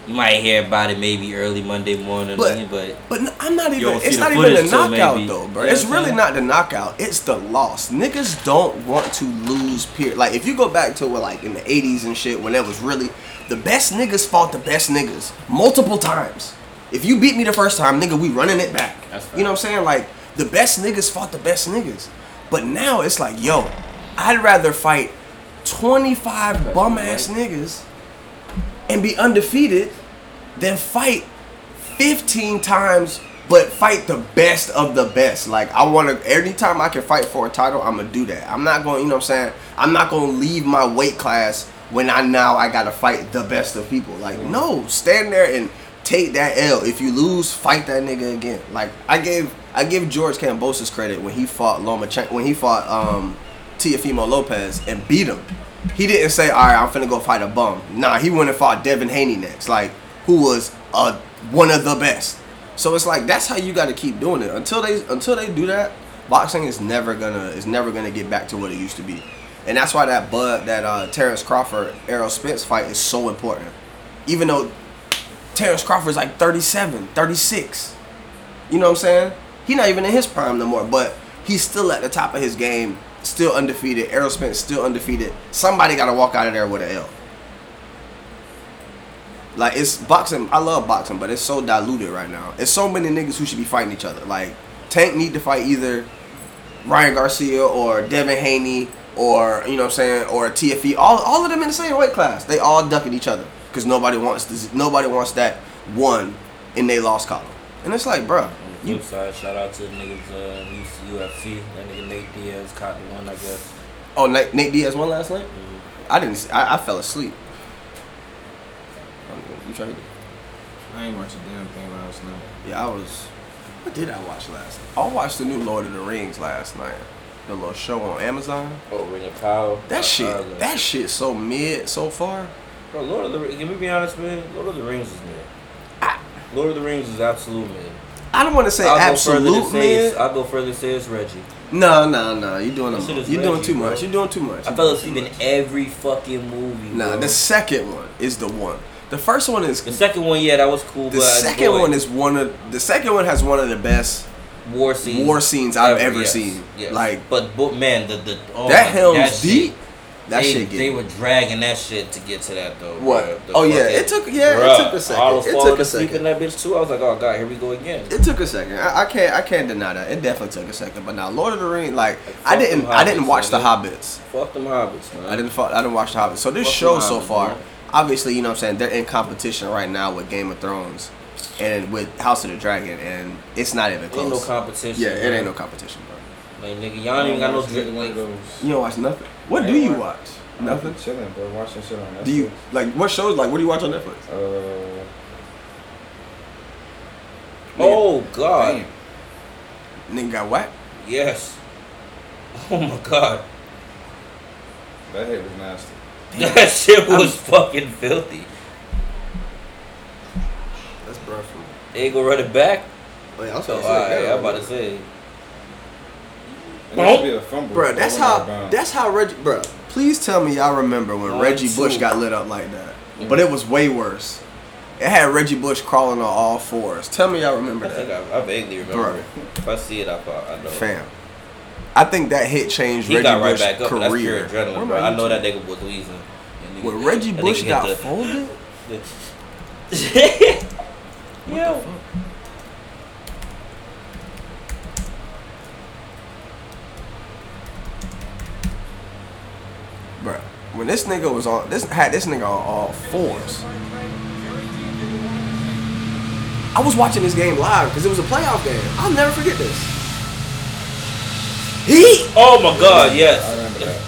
you might hear about it maybe early Monday morning. But- But, But n- I'm not even. It's not even the knockout maybe- though, bro. You know It's what really not the knockout. It's the loss. Niggas don't want to lose. Period. Like if you go back to what like in the '80s and shit, when it was really the best niggas fought the best niggas multiple times. If you beat me the first time, nigga, we running it back. That's You know what I'm saying? Like the best niggas fought the best niggas. But now it's like, yo, I'd rather fight 25 bum ass niggas and be undefeated than fight 15 times but fight the best of the best. Like I want to. Anytime I can fight for a title, I'm gonna do that. I'm not going. You know what I'm saying? I'm not gonna leave my weight class when I now I gotta fight the best of people. Like no, stand there and take that L. If you lose, fight that nigga again. Like I gave I give George Kambosos credit when he fought Lomachenko when he fought um Teofimo Lopez and beat him. He didn't say, "All right, I'm finna go fight a bum." Nah, he went and fought Devin Haney next, like who was uh one of the best. So it's like that's how you got to keep doing it until they until they do that. Boxing is never gonna is never gonna get back to what it used to be, and that's why that Bud that uh, Terence Crawford Errol Spence fight is so important. Even though Terence Crawford's like 37, 36. You know what I'm saying? He's not even in his prime no more, but he's still at the top of his game, still undefeated. Spence still undefeated. Somebody got to walk out of there with an L. Like it's boxing. I love boxing, but it's so diluted right now. It's so many niggas who should be fighting each other. Like Tank need to fight either Ryan Garcia or Devin Haney or you know what I'm saying or TFE. All all of them in the same weight class. They all ducking each other because nobody wants this. Nobody wants that one in they lost column. And it's like, bruh, flip side, shout out to the niggas uh, UFC. That nigga Nate Diaz caught the one, I guess. Oh, Nate, Nate Diaz won last night. I didn't. see- I, I fell asleep. You trying to? I ain't watching damn thing last night. Yeah, I was. What did I watch last night? I watched the new Lord of the Rings last night. The little show on Amazon. Oh, Ring of Power. That shit. That shit so mid so far. Bro, Lord of the Rings. Can we be honest, man? Lord of the Rings is mid. I- Lord of the Rings is absolute mid. I don't want to say I'll absolute man. I'll go further to say it's Reggie. No, no, no. You're doing the You're doing Reggie, too bro. much. You're doing too much. I fell doing asleep in every fucking movie. Nah, bro. the second one is the one. The first one is The second one, yeah, that was cool. the second one is one of the second one has one of the best war scenes. war scenes I've ever yes, seen. yes. Like but, but man, the the oh that Helm's that Deep. Shit, That they, shit. They were dragging that shit to get to that though. What? bruh. The Oh, yeah, it took- yeah, it took a second. I was It took a second. in that bitch too. I was like, oh god, here we go again. It took a second. I, I can't. I can't deny that. It definitely took a second. But now, Lord of the Rings, like I didn't. them I didn't Hobbits, watch the. Hobbits. Fuck them hobbits, man. I didn't. fu- I didn't watch the Hobbits. So this Fuck show them so Hobbits, far, man. obviously, you know what I'm saying. They're in competition right now with Game of Thrones, and with House of the Dragon, and it's not even Ain't no close. competition. yeah, it man. ain't no competition, bro. Like nigga, y'all ain't even got no drip. one Like. You don't watch nothing. What I do you watch- watch? I've Nothing. been chilling, bro. Watching shit on Netflix. Do you like what shows? Like what do you watch on Netflix? Uh, oh god, damn. Nigga got whacked. yes. Oh my god, That hit was nasty. that shit was fucking filthy. That's bro from. They ain't gonna run it back. Wait, I'm So sorry. alright, I'm about to say. And that should be a fumble. Bro, that's That went out how. That's how Reggie. Bro, please tell me y'all remember when One, Reggie two. Bush got lit up like that. Mm-hmm. But it was way worse. It had Reggie Bush crawling on all fours. Tell me y'all remember I think that, I, I vaguely remember. Bro. it. If I see it, I, thought- I know. fam. I think that hit changed He Reggie got right Bush's back up. but That's pure career. adrenaline, bro. I know that nigga was wheezing. And When nigga- Reggie Bush got the- folded, Yo. bro. When this nigga was on, this had this nigga on all fours. I was watching this game live because it was a playoff game. I'll never forget this. He Oh my god, yes. I remember that.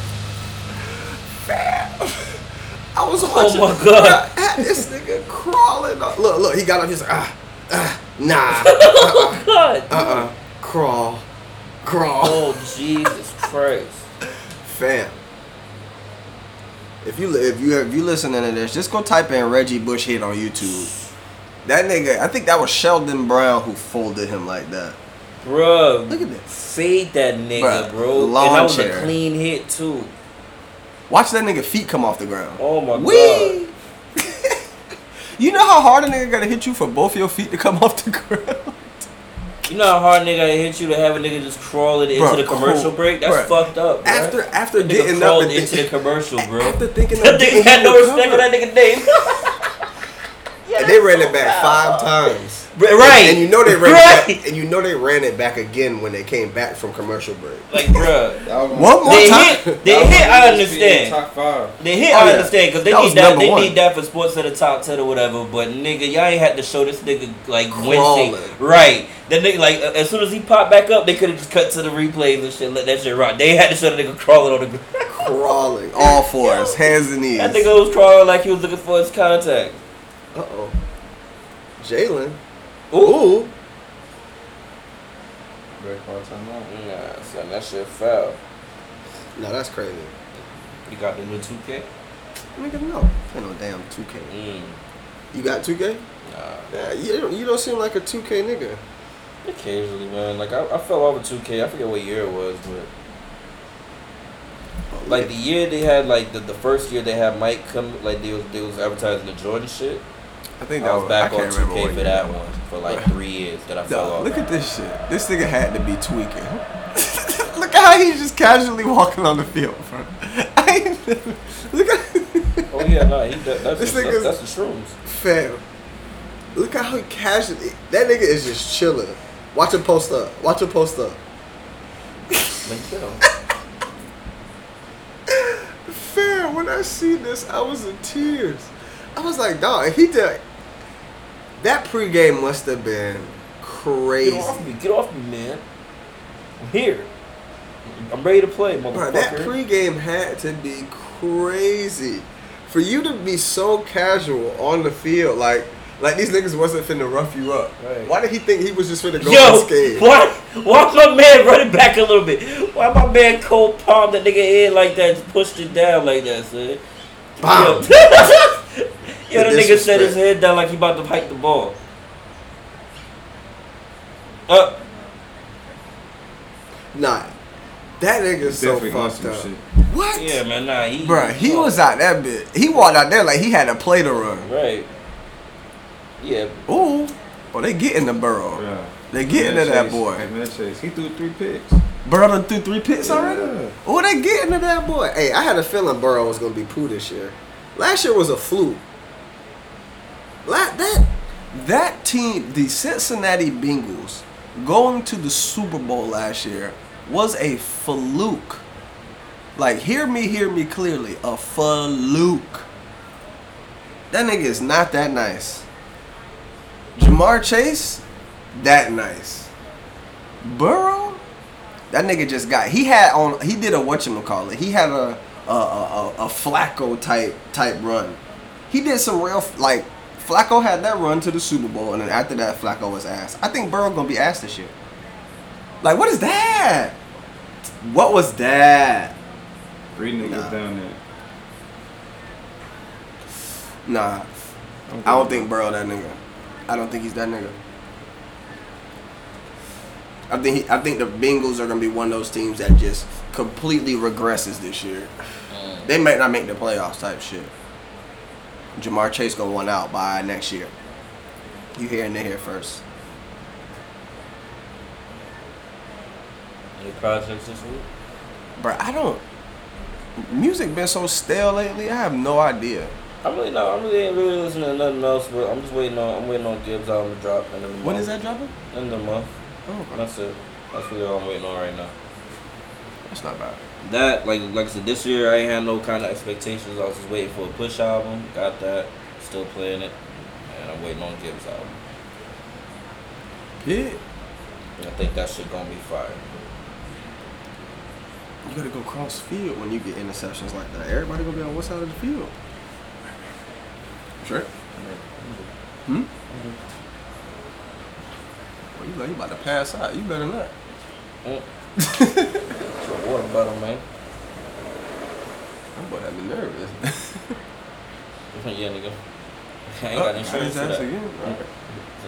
I was Oh watching. my God. I had this nigga crawling. Up. Look, look, he got up. He's like, ah, ah, nah, Oh god. uh, uh, crawl, crawl, Oh Jesus Christ. fam. If you if you if you listening to this, just go type in Reggie Bush hit on YouTube. That nigga, I think that was Sheldon Brown who folded him like that. Bruh. Look at this. Fade that nigga, Bruh, bro. lawn and that was chair. a clean hit too. Watch that nigga feet come off the ground. Oh my god. You know how hard a nigga gotta hit you for both your feet to come off the ground? You know how hard nigga hit you to have a nigga just crawl it into Bruh, the commercial cool. break? That's Bruh. fucked up, bruh. After after That getting up and into the commercial, bro. after thinking That of nigga had no respect for that nigga name. And they ran it back five times. Right. And you know they ran right. it back, and you know they ran it back again when they came back from commercial break. Like, bruh. One more They time. hit. They hit. I understand. Top five. They hit. Oh, I yeah. understand because they That need that. They one. need that for sports at the top ten or whatever. But nigga, y'all ain't had to show this nigga like Crawling. Wednesday. Right. That nigga like uh, as soon as he popped back up, they could have just cut to the replays and shit. Let that shit rock. They had to show the nigga crawling on the ground. Crawling, all fours, hands and knees. That nigga was crawling like he was looking for his contact. Uh oh. Jalen. Ooh. Ooh. Break all time out. Nah, son, that shit fell. No, that's crazy. You got the new 2K? Nigga, no. Ain't no damn 2K. Mm. You got 2K? Nah. Yeah, you don't, you don't seem like a 2K nigga. Occasionally, man. Like I, I fell off of 2K. I forget what year it was, but like the year they had like the, the first year they had Mike come like they was they was advertising the Jordan shit. I think I was oh, back I on 2K for that was. one for like three years that I fell off. look at this shit. This nigga had to be tweaking. look at how he's just casually walking on the field, bro. I ain't never, look at Oh yeah, no, he, that, that's, This nigga's- that's, that's the shrooms. fam. Look at how he casually. That nigga is just chilling. Watch him post up. Watch him post up. Like, know, Fam, when I see this, I was in tears. I was like, dog, he did. That pregame must have been crazy. get off me, get off me, man. I'm here. I'm ready to play, Bro, motherfucker. that pregame had to be crazy. For you to be so casual on the field, like like these niggas wasn't finna rough you up. Right. Why did he think he was just finna go Yo, unscathed? why, why my man running back a little bit? Why my man cold palm that nigga head like that, pushed it down like that, son? Bam. Yo, Yo, The the nigga set his head down like he about to hike the ball. Uh, Nah, that nigga's so Definitely fucked up. shit. What? yeah, man, nah, he. Bruh, he was out that bit. He walked out there like he had a play to run. Right. Yeah, Ooh. Oh, they getting the burrow. Yeah. They getting to that boy. Man, Chase. He threw three picks. Burrow done threw three picks already? Yeah. Oh, they getting to that boy. Hey, I had a feeling Burrow was gonna be poo this year. Last year was a fluke. La- that that team, the Cincinnati Bengals, going to the Super Bowl last year was a fluke. Like, hear me, hear me clearly, a fluke. That nigga is not that nice. Ja'Marr Chase, that nice. Burrow, that nigga just got. He had on. He did a whatchamacallit. He had a, a, a, a Flacco type type run. He did some real like Flacco had that run to the Super Bowl, and then after that, Flacco was ass. I think Burrow gonna be asked this year. Like, what is that? What was that? Three niggas Nah. down there. Nah, I don't think Burrow that nigga. I don't think he's that nigga. I think he, I think the Bengals are gonna be one of those teams that just completely regresses this year. Mm. They might not make the playoffs type shit. Ja'Marr Chase gonna one out by next year. You hearing it here first. Any projects this week? Bruh, I don't. Music been so stale lately. I have no idea. I'm really not. I'm really ain't really listening to nothing else, but I'm just waiting on. I'm waiting on Gibbs album to drop In the month. When is that dropping? In the month. Oh, That's it. That's really all I'm waiting on right now. That's not bad. That like like I said, this year I ain't had no kind of expectations. I was just waiting for a push album. Got that. Still playing it, and I'm waiting on Gibbs album. Yeah. And I think that shit gonna be fire. You gotta go cross field when you get interceptions like that. Everybody gonna be on what side of the field? Sure. Hmm? Well, you like you about to pass out. You better not. Mm. Water bottle, man. I'm about to be nervous. yeah, nigga. I ain't oh, got insurance for that. Mm. again.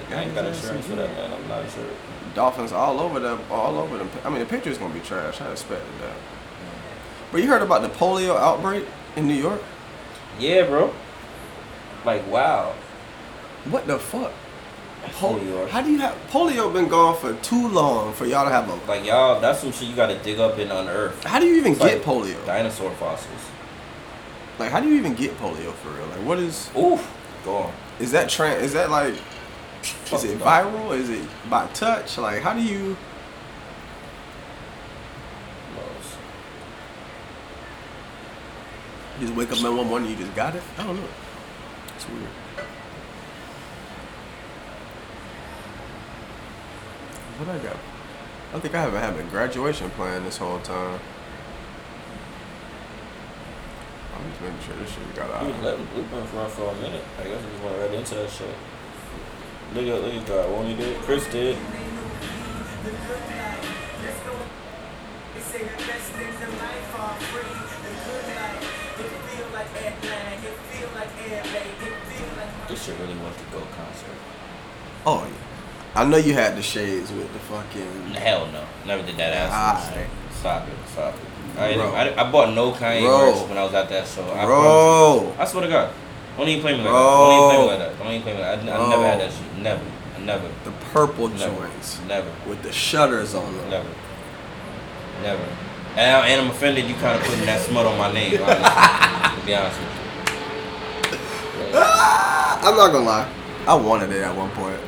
I ain't got insurance for that, man. I'm not insured. Dolphins all over them, all over them. I mean, the picture's gonna be trash. I expected that. But you heard about the polio outbreak in New York? Yeah, bro. Like wow. What the fuck? New York. How do you have polio? Been gone for too long for y'all to have a. Like y'all, that's some shit you gotta dig up and unearth. How do you even It's get like polio? Dinosaur fossils. Like, how do you even get polio for real? Like, what is Oof. Go on. is that? Tran- is that like Is it viral? Is it by touch? Like, how do you? You just wake up in one morning, you just got it. I don't know. It's weird. What I got? I think I haven't had a graduation plan this whole time. I'm just making sure this shit got We was out. letting blueprints run for a minute. I guess we just went right into that shit. Look at look at God. Won't he did? Chris did. This shit really went to go concert. Oh yeah. I know you had the shades with the fucking. Hell no. Never did that ass. Alright. Stop it. Stop it. I. I, I bought no Kanye Bro. merch when I was at that show. I Bro. you. I swear to God. Don't even play me like Bro. that. Don't even play me like that. Don't even play me like that. I, I never had that shit. Never. Never. The purple Never. joints Never. with the shutters on them. Never. Never. And, I, and I'm offended you kind of putting that smut on my name, honestly. to be honest with you. Ah, I'm not gonna lie. I wanted it at one point.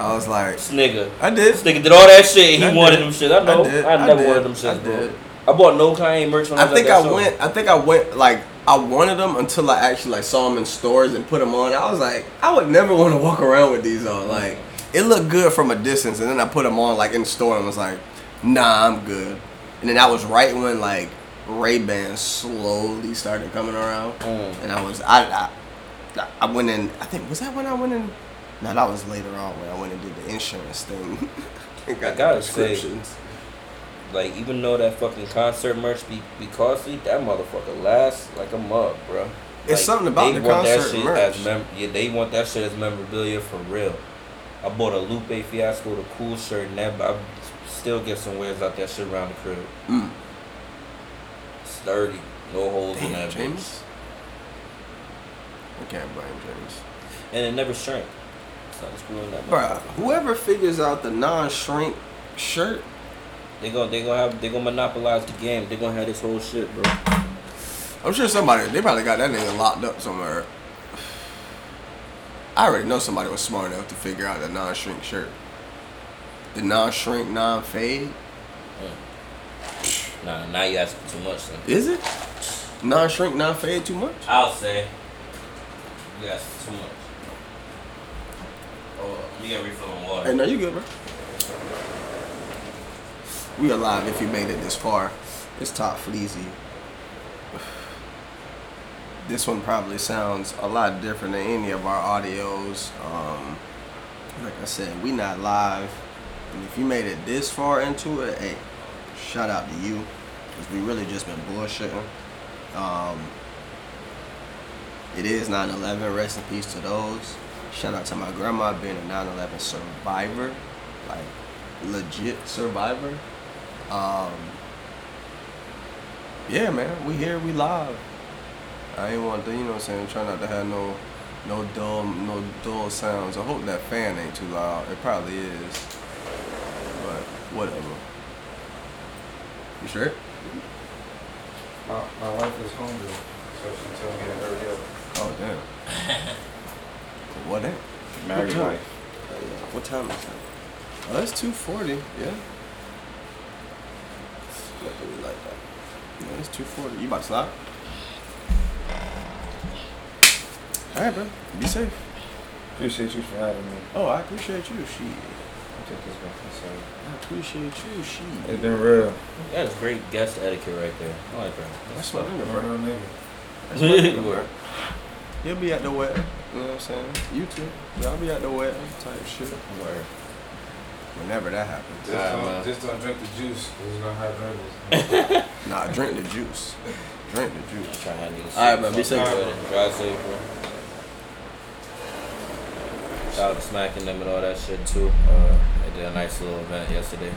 I was like, This nigga. I did. This nigga did all that shit and I he wanted did. them shit. I know. I, I did. I never wanted them I shit, bro. I bought no Kanye merch when I I think I went. I think I went like I wanted them until I actually like saw them in stores and put them on. I was like, I would never want to walk around with these on. Like, it looked good from a distance, and then I put them on like in the store and was like, Nah, I'm good. And then that was right when like Ray Bans slowly started coming around, Mm. and I was I, I I went in. I think was that when I went in. No, that was later on when I went and did the insurance thing. and got I gotta say- Like even though that fucking concert merch be, be costly, that motherfucker lasts like a mug, bro. It's Like, something about they the want that concert shit merch. As mem- yeah, they want that shit as memorabilia for real. I bought a Lupe Fiasco, the cool shirt, and that. I still get some wears out that shit around the crib. Mm. Sturdy, no holes in Damn, that bitch, James. I can't blame James. and it never shrank. It's screwing that. Motherfucker. whoever figures out the non-shrink shirt, They gonna they gonna have they gonna monopolize the game. They gonna have this whole shit, bro. I'm sure somebody they probably got that nigga locked up somewhere. I already know somebody was smart enough to figure out the non-shrink shirt. The non-shrink, non-fade. Nah, now you asking too much. Son. Is it? Non-shrink, non-fade too much? I'll say. You asking too much. Water. Hey, no, you good, bro. We alive if you made it this far. It's top fleazy. This one probably sounds a lot different than any of our audios. Um, like I said, we not live. And if you made it this far into it, hey, shout out to you. Because we really just been bullshitting. Um, it is 9-11. Rest in peace to those. Shout out to my grandma being a 9-11 survivor. Like, legit survivor. Um, yeah, man. We here. We live. I ain't want to, you know what I'm saying, try not to have no no dull no dull sounds. I hope that fan ain't too loud. It probably is. But whatever. You sure? My, my wife is hungry, so she told me to hurry up. Oh damn. what that? Married time? life. What time is that? Oh, that's two forty. Yeah. Not really like that. Yeah, it's two forty. You about to slide? All right, bro. Be safe. Appreciate you for having me. Oh, I appreciate you. She. I'll take this back inside. I appreciate you. She. It's been real. That is great guest etiquette right there. I like that. That's my nigga, I'm a bro. real nigga. That's my nigga, You bro. Were. He'll be at the wedding. You know what I'm saying? You too. Y'all be at the wedding type shit. Word. Whenever that happens. Just, Alright, don't, man. just don't drink the juice. 'cause It's gonna have dribbles. Nah, drink the juice. Drink the juice. Try to have. All right, man, be Fuck safe. with it. Drive safe, bro. Shout out to smacking them and all that shit too. Uh, they did a nice little event yesterday.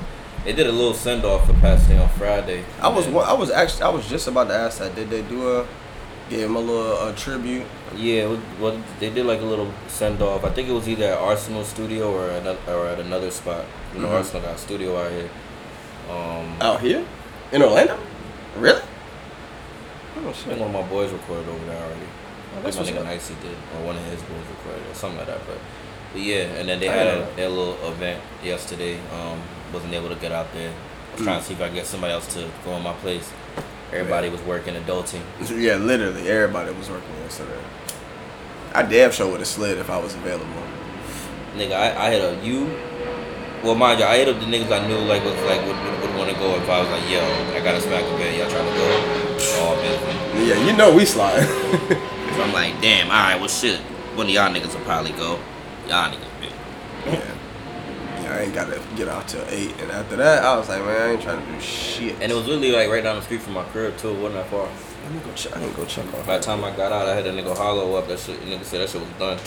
They did a little send off for Patsy on Friday. I was I was actually I was just about to ask that. Did they do a give him a little a tribute? Yeah, well, they did like a little send off. I think it was either at Arsenal Studio or another, or at another spot. You know, Mhm. Arsenal got a studio out here. Um, Out here? In Orlando? Really? Oh I shit. think one of my boys recorded over there already. I that's think my what's nigga up. Nicey did, or one of his boys recorded, or something like that. But But yeah, and then they had a, their little event yesterday. Um, wasn't able to get out there. I was trying to see if I could get somebody else to go in my place. Everybody was working adulting. Yeah, literally everybody was working yesterday. I damn sure would have slid if I was available. Nigga, I, I hit up you. Well, mind you, I hit up the niggas I knew like was like would, would, would want to go if I was like, yo, I got a smack event, y'all trying to go? Oh, all busy. Yeah, you know we slide. So I'm like, damn, all right, well shit. One of y'all niggas will probably go. Y'all niggas big. yeah. I ain't gotta get out till eight, and after that, I was like, man, I ain't trying to do shit. And it was literally like right down the street from my crib too. It wasn't that far. Let me go check. I didn't go check on. By the time I got out, I had that nigga hollow up. That shit, nigga said that shit was done.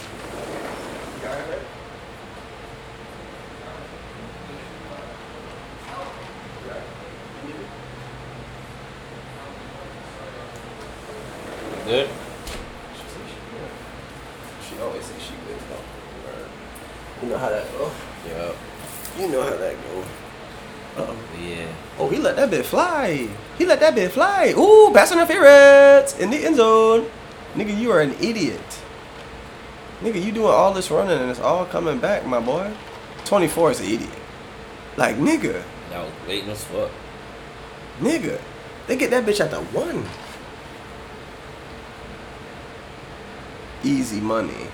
Good. She always say she good. You know how that go. Yeah. You know how that go. Uh-oh. Yeah. Oh, he let that bit fly. He let that bit fly. Ooh, pass interference in the end zone. Nigga, you are an idiot. Nigga, you doing all this running and it's all coming back, my boy. 24 is an idiot. Like, nigga, That was waiting as fuck. nigga. They get that bitch at the one. Easy money.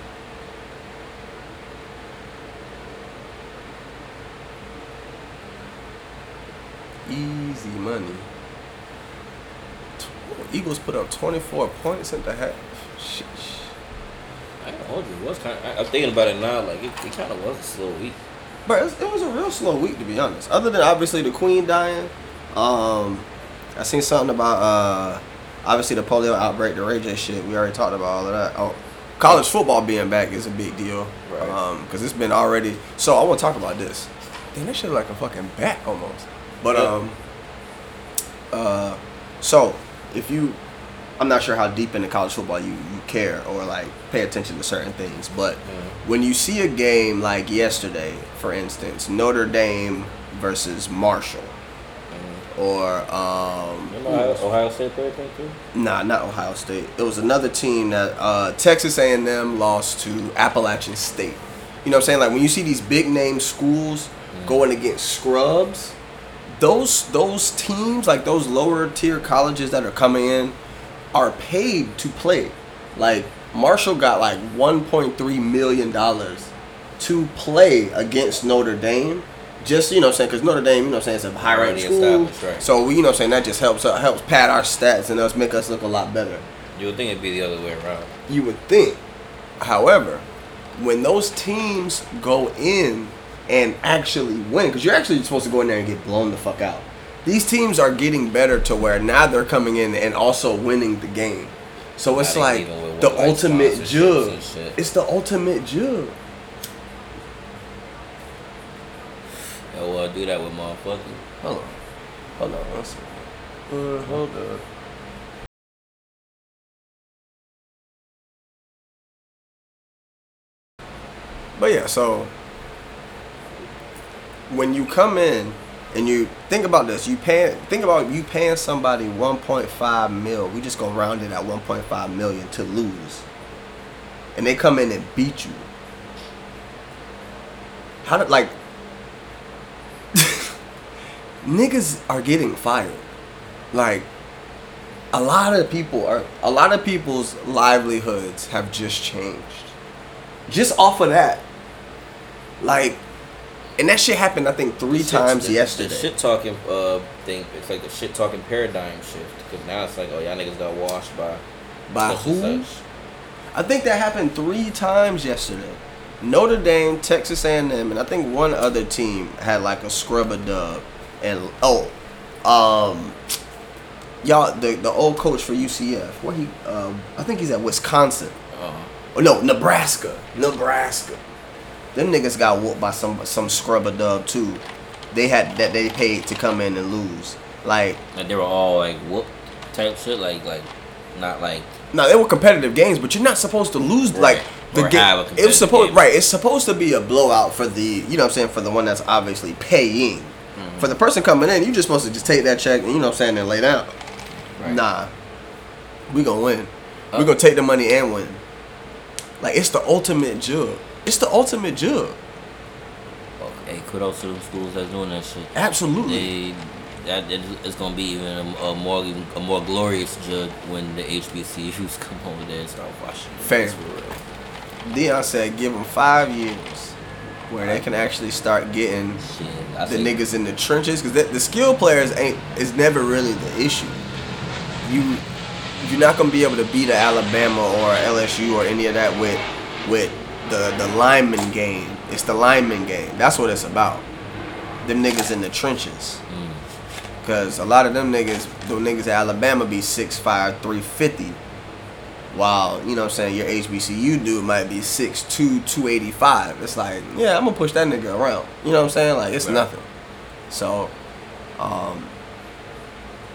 Easy money. Eagles put up 24 points in the half. Shit. I ain't hold you. It was kind of, I, I'm thinking about it now. Like it, it kind of was a slow week. But it was, it was a real slow week to be honest. Other than obviously the Queen dying, um, I seen something about uh, obviously the polio outbreak, the Ray J shit. We already talked about all of that. Oh, college football being back is a big deal. Right. Um, because it's been already. So I want to talk about this. Damn, that shit like a fucking bat almost. But Yeah. um, uh, so if you, I'm not sure how deep into college football you, you care or like pay attention to certain things, but when you see a game like yesterday, for instance, Notre Dame versus Marshall, or um, Ohio, Ohio State played too? Nah, not Ohio State. It was another team that uh, Texas A&M lost to Appalachian State. You know what I'm saying? Like when you see these big name schools going against scrubs, those those teams, like those lower tier colleges that are coming in, are paid to play. Like Marshall got like 1.3 million dollars to play against Notre Dame. Just you know what I'm saying, because Notre Dame, you know what I'm saying, it's a high ranked school. right. So we, you know what I'm saying, that just helps uh, helps pad our stats and us make us look a lot better. You would think it'd be the other way around. You would think. However, when those teams go in and actually win, because you're actually supposed to go in there and get blown the fuck out. These teams are getting better to where now they're coming in and also winning the game. So it's like the ultimate jug. It's the ultimate jug. Yeah, well, do that with motherfuckers. Hold on. Hold on. One second. Uh, hold on. But yeah, so when you come in and you think about this, you pay think about you paying somebody 1.5 mil. We just gonna round it at 1.5 million to lose, and they come in and beat you. How did like niggas are getting fired. Like a lot of people are a lot of people's livelihoods have just changed. Just off of that. Like and that shit happened I think 3 Shit- times the, yesterday. The shit talking uh thing, it's like the shit talking paradigm shift. Because now it's like, oh, y'all niggas got washed by. By who? I think that happened 3 times yesterday. Notre Dame, Texas A&M, and I think one other team had like a scrub a dub. And oh, um, y'all the the old coach for UCF. Where he? Um, I think he's at Wisconsin. Uh-huh. Oh no, Nebraska. Nebraska. Them niggas got whooped by some some scrub a dub too. They had that they paid to come in and lose. Like Like they were all like whoop type shit, like like not like no, they were competitive games, but you're not supposed to lose Right. like the game. It was supposed game. right. It's supposed to be a blowout for the you know what I'm saying for the one that's obviously paying. Mm-hmm. For the person coming in, you just supposed to just take that check and you know what I'm saying and lay down. right. Nah, we gonna win. Uh. we gonna take the money and win. Like it's the ultimate jug. It's the ultimate jug. Oh, Hey, kudos to them schools that's doing that shit. Absolutely. They that it's gonna be even a, a more a more glorious judge when the HBCUs come over there and start watching. Fair. Real. Deion said give them five years where they can actually start getting Shit, the niggas in the trenches because the, the skill players ain't is never really the issue. You you're not gonna be able to beat a Alabama or LSU or any of that with with the the lineman game. It's the lineman game. That's what it's about. Them niggas in the trenches. Mm. Cause a lot of them niggas, them niggas at Alabama be 6'5", 350. While, you know what I'm saying, your HBCU dude might be 6'2", 285. It's like, yeah, I'm gonna push that nigga around. You know what I'm saying? Like it's Right. nothing. So, um,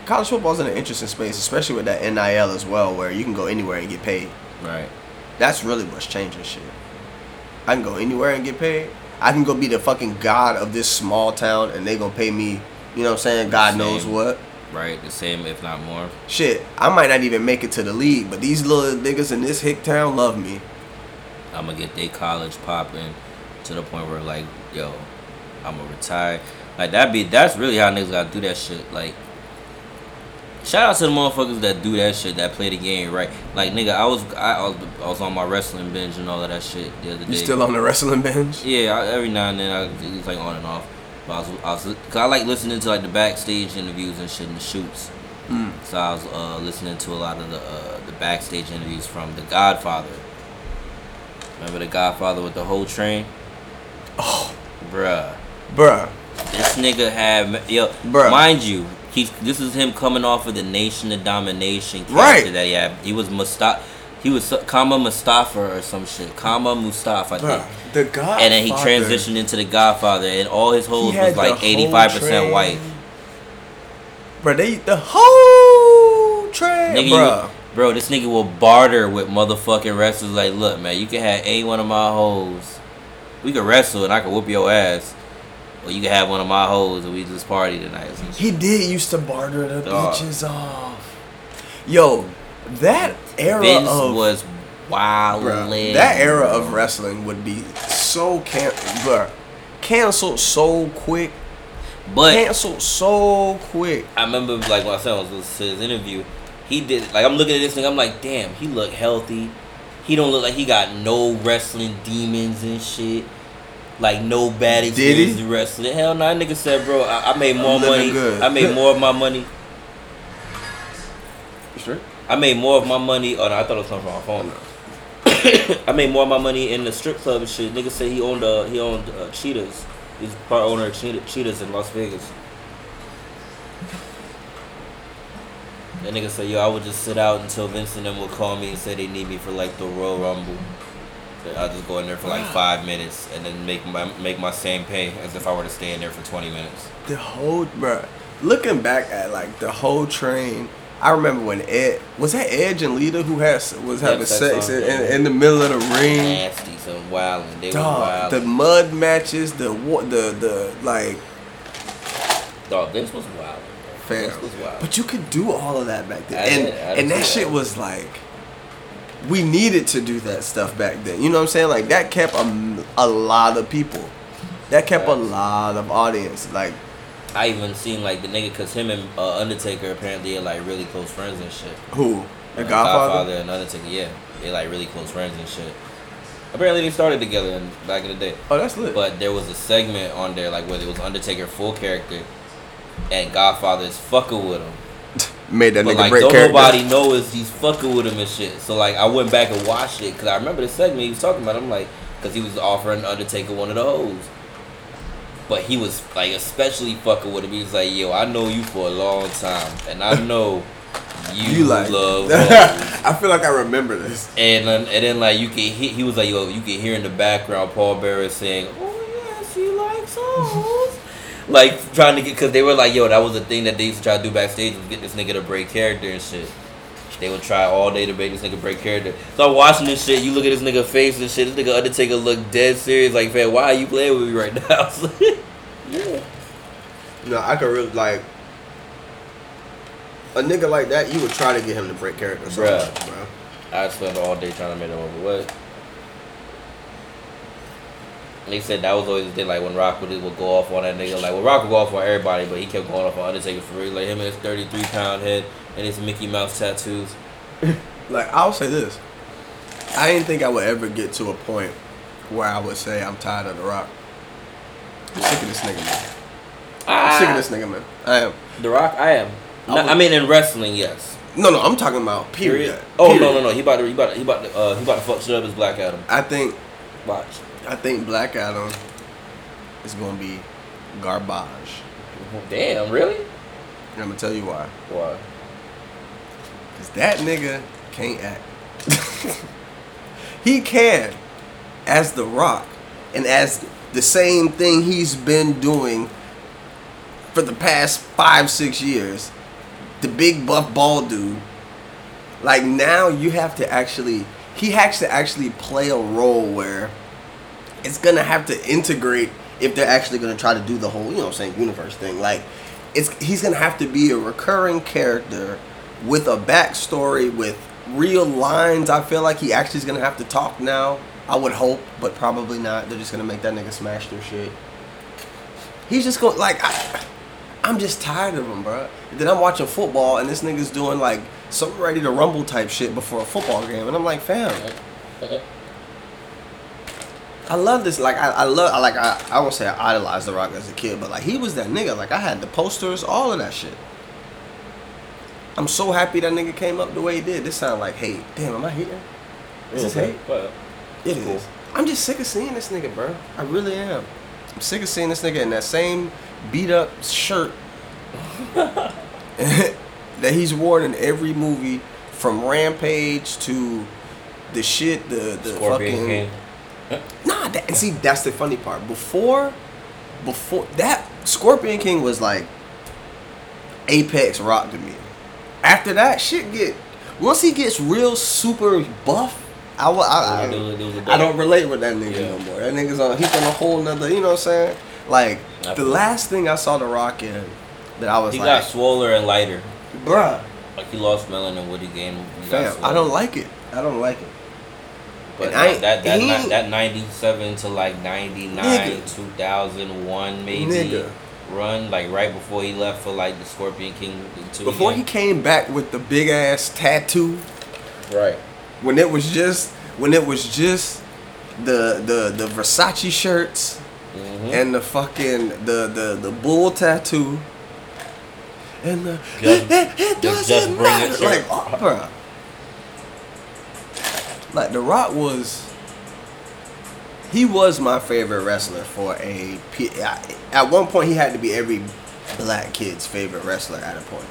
college football's in an interesting space, especially with that NIL as well, where you can go anywhere and get paid. Right. That's really what's changing shit. I can go anywhere and get paid. I can go be the fucking god of this small town and they gonna pay me, you know what I'm saying, God knows what. Right. The same, if not more. Shit, I might not even make it to the league, but these little niggas in this hick town love me. I'm gonna get they college popping to the point where like, yo, I'm gonna retire. Like that be that's really how niggas gotta do that shit. Like, shout out to the motherfuckers that do that shit, that play the game right. Like nigga, I was I, I was I was on my wrestling binge and all of that shit the other day. You still on the wrestling bench? Yeah, I, every now and then I it's like on and off. But I was, I was, cause I like listening to like the backstage interviews and shit and the shoots. Mm. So I was uh, listening to a lot of the uh, the backstage interviews from The Godfather. Remember The Godfather with the whole train? Oh, Bruh. bruh. This nigga had yo, Bruh. mind you, he's this is him coming off of the Nation of Domination character Right. that he had. He was Mustafa, he was Kama Mustafa or some shit. Kama Mustafa, I think. Bruh. The God. And then he transitioned into the Godfather, and all his hoes was like eighty five percent white. Bro, they the whole train, Nigga, you, bro, this nigga will barter with motherfucking wrestlers. Like, look, man, you can have any one of my hoes. We can wrestle, and I can whoop your ass. Or you can have one of my hoes, and we just party tonight. or some shit. He did used to barter the Dog. bitches off. Yo, that era Vince of was wild. Bruh, that era of wrestling would be so can bruh, canceled so quick. But Canceled so quick. I remember, like, when I said I was listening to his interview, he did, like, I'm looking at this thing, I'm like, damn, he look healthy. He don't look like he got no wrestling demons and shit. Like, no bad Did experience in wrestling. Hell no, that nigga said, bro, I, I made more money. good. I made more of my money. Sure. I made more of my money. Oh, no, I thought it was coming from my phone. I made more of my money in the strip club and shit. Nigga said he owned, uh, he owned uh, Cheetahs. He's part owner of Cheetah, Cheetahs in Las Vegas. That nigga said, yo, I would just sit out until Vince and them would call me and say they need me for like the Royal Rumble. That I'll just go in there for like five minutes and then make my make my same pay as if I were to stay in there for 20 minutes. The whole bruh. Looking back at like the whole train, I remember when Ed was that Edge and Lita who had was having that sex in, in, in the middle of the ring. Nasty, some wildin'. They Dog, the mud matches, the the the like Dog, Vince was wild. fair. Was wild. But you could do all of that back then, I and and did that shit was like. We needed to do that stuff back then. You know what I'm saying? Like that kept a, a lot of people. That kept a lot of audience. Like I even seen like the nigga, cause him and uh, Undertaker apparently are like really close friends and shit. who? The Uh, Godfather. and Undertaker, yeah, they like really close friends and shit. Apparently they started together in, back in the day. Oh, that's lit. But there was a segment on there like where it was Undertaker full character, and Godfather is fucking with him. Made that But nigga like break don't character. nobody know is he's fucking with him and shit. So like I went back and watched it because I remember the segment he was talking about. I'm like, because he was offering Undertaker one of the hoes. But he was like especially fucking with him. He was like, yo, I know you for a long time, and I know you, You like? love. I feel like I remember this. And then, and then like you can he, he was like yo you can hear in the background Paul Bearer saying oh yes he likes hoes like trying to get because they were like yo that was the thing that they used to try to do backstage was get this nigga to break character and shit. They would try all day to make this nigga break character. So I'm watching this shit. You look at this nigga face and shit. This nigga Undertaker look dead serious. Like, man, why are you playing with me right now? yeah. No, I could really like a nigga like that. You would try to get him to break character, so bro. I spent all day trying to make him over. What? They said that was always the thing, like when Rock would, would go off on that nigga. Like, well, Rock would go off on everybody, but he kept going off on Undertaker for real. Like him and his 33 pound head and his Mickey Mouse tattoos. Like I'll say this, I didn't think I would ever get to a point where I would say I'm tired of The Rock. I'm sick of this nigga, man. I'm sick of this nigga, man. I am. The Rock, I am. I No, would- I mean, in wrestling, yes. No, no, I'm talking about period. Oh Period. no, no, no. He about to, he about to, he about to, uh, he about to fuck shit up as Black Adam. I think Watch. I think Black Adam is gonna be garbage. Damn, really? And I'm gonna tell you why. Why? Cause that nigga can't act. he can, as The Rock, and as the same thing he's been doing for the past five, six years. The big buff bald dude. Like now you have to actually he has to actually play a role where it's gonna have to integrate if they're actually gonna try to do the whole, you know I'm saying, universe thing. Like it's he's gonna have to be a recurring character with a backstory with real lines. I feel like he actually is gonna have to talk now. I would hope, but probably not. They're just gonna make that nigga smash their shit. He's just going like I, I'm just tired of him, bro. Then I'm watching football and this nigga's doing like some ready to rumble type shit before a football game, and I'm like, fam. I love this. Like I, I love. I like. I, I won't say I idolized The Rock as a kid, but like he was that nigga. Like I had the posters, all of that shit. I'm so happy that nigga came up the way he did. This sound like hate. Damn, am I hating? This is hate? But It is. I'm just sick of seeing this nigga, bro. I really am. I'm sick of seeing this nigga in that same beat up shirt that he's worn in every movie, from Rampage to the shit, the the Scorpion fucking. King. Nah, that, and see, that's the funny part. Before, before that, Scorpion King was like apex rock to me. After that, shit get once he gets real super buff. I, I, I, There was a- there was a I don't relate with that nigga Yeah. no more. That nigga's on. He's on a whole nother. You know what I'm saying? Like the last thing I saw the Rock in, that I was He like, got swoller and lighter. bruh, Like he lost melon and Woody gained. he fam, I don't like it. I don't like it. But I that that he that, that ninety seven to like ninety nine, Nigga. two thousand one maybe Nigga. run like right before he left for like the Scorpion King. Before he came back with the big ass tattoo. right. when it was just when it was just the the the Versace shirts Mhm. and the fucking the the the bull tattoo and the Just- it, it, it doesn't just bring matter like oh. Like the Rock was he was my favorite wrestler for a at one point he had to be every black kid's favorite wrestler at a point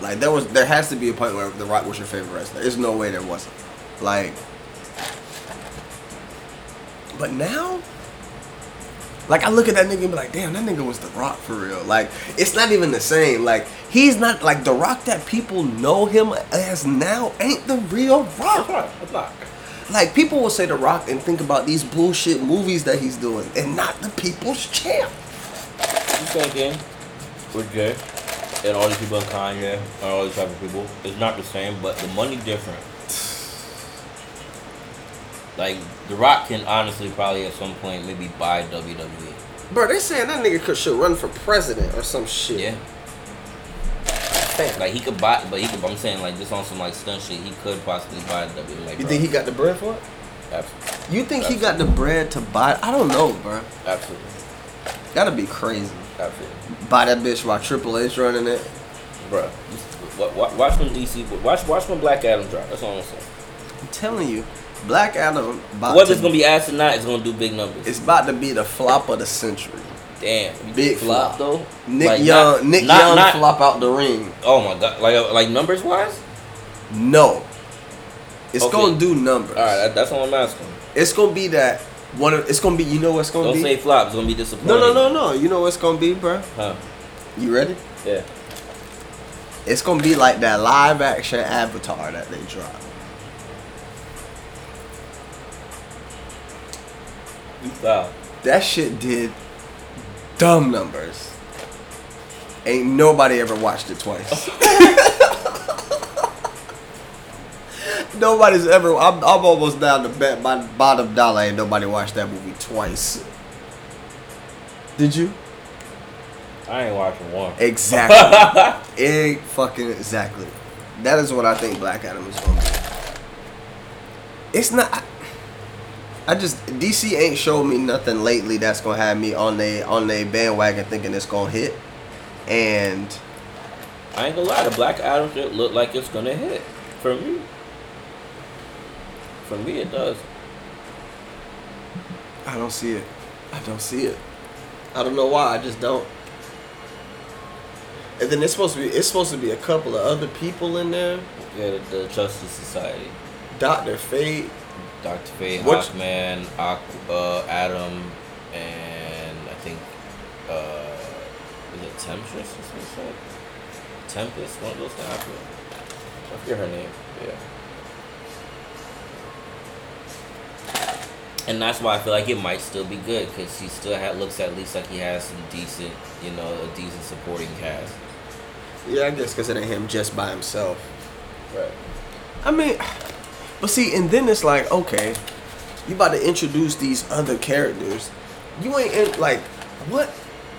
like there was there has to be a point where the Rock was your favorite wrestler there's no way there wasn't like but now like I look at that nigga and be like, damn, that nigga was The Rock for real. Like, it's not even the same. Like, he's not like The Rock that people know him as now ain't the real Rock. Like people will say The Rock and think about these bullshit movies that he's doing and not the people's champ. You thinking with Jay and all these people in Kanye and all these type of people, it's not the same, but the money different. Like The Rock can honestly probably at some point maybe buy WWE. Bro, they saying that nigga could should run for president or some shit. Yeah. Like he could buy, but he could. I'm saying like just on some like stunt shit, he could possibly buy WWE. Like, You bro, think he got the bread for it? Absolutely. You think he got the bread to buy? I don't know, bro. Absolutely. Gotta be crazy. Absolutely. Buy that bitch while Triple H running it. Bro, just, wa- wa- watch when DC, watch watch when Black Adam drop. That's all I'm saying. I'm telling you, Black Adam about Whether to, it's gonna be ass or not, it's gonna do big numbers. it's about to be the flop of the century. Damn, Big flop flop. though. Nick Like, Young, not- Nick not- Young not- flop out the ring. Oh my god, like uh, like numbers wise. No, it's Okay. gonna do numbers. All right, that's all I'm asking. It's gonna be that one. Of, it's gonna be. You know what's gonna Don't be? say flop. It's gonna be disappointing. no, no, no, no. You know what's gonna be, bro? Huh? You ready? Yeah. It's gonna be like that live action Avatar that they dropped. You foul. That shit did dumb numbers. Ain't nobody ever watched it twice. Nobody's ever. I'm, I'm almost down to bet my bottom dollar. Ain't nobody watched that movie twice. Did you? I ain't watching one. Exactly. Egg fucking exactly. That is what I think Black Adam is gonna be. It's not. I, just DC ain't showed me nothing lately that's gonna have me on they on they bandwagon thinking it's gonna hit, and I ain't gonna lie, the Black Adam shit look like it's gonna hit. For me. For me it does. I don't see it. I don't see it. I don't know why. I just don't. And then it's supposed to be it's supposed to be a couple of other people in there. Yeah, the, the Justice Society. Doctor Fate. Dr. Fate, What- Hawkman, Aqu- uh, Adam, and I think uh, is it Temptress or some shit? Tempest, one of those things. I forget, I forget her name. Yeah. And that's why I feel like it might still be good because he still ha- looks at least like he has some decent, you know, a decent supporting cast. Yeah, I guess because it ain't him just by himself. Right. I mean, but see, and then it's like, okay, you about to introduce these other characters. You ain't in, like, what?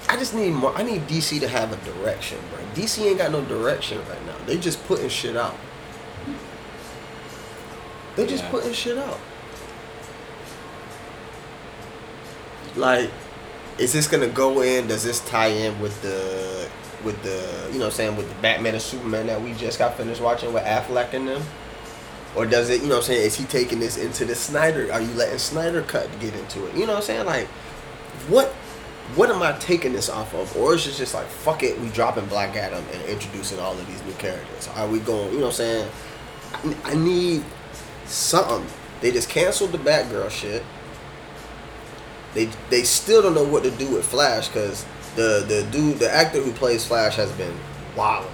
I just need more. I need DC to have a direction, bro. DC ain't got no direction right now. They just putting shit out. They just Yeah. putting shit out. Like, is this gonna go in? Does this tie in with the with the you know what I'm saying with the Batman and Superman that we just got finished watching with Affleck and them? Or does it you know what I'm saying, is he taking this into the Snyder? Are you letting Snyder cut get into it? You know what I'm saying? Like what what am I taking this off of? Or is it just like fuck it, we dropping Black Adam and introducing all of these new characters? Are we going you know what I'm saying? I, I need something. They just canceled the Batgirl shit. They they still don't know what to do with Flash because the the dude the actor who plays Flash has been wilding.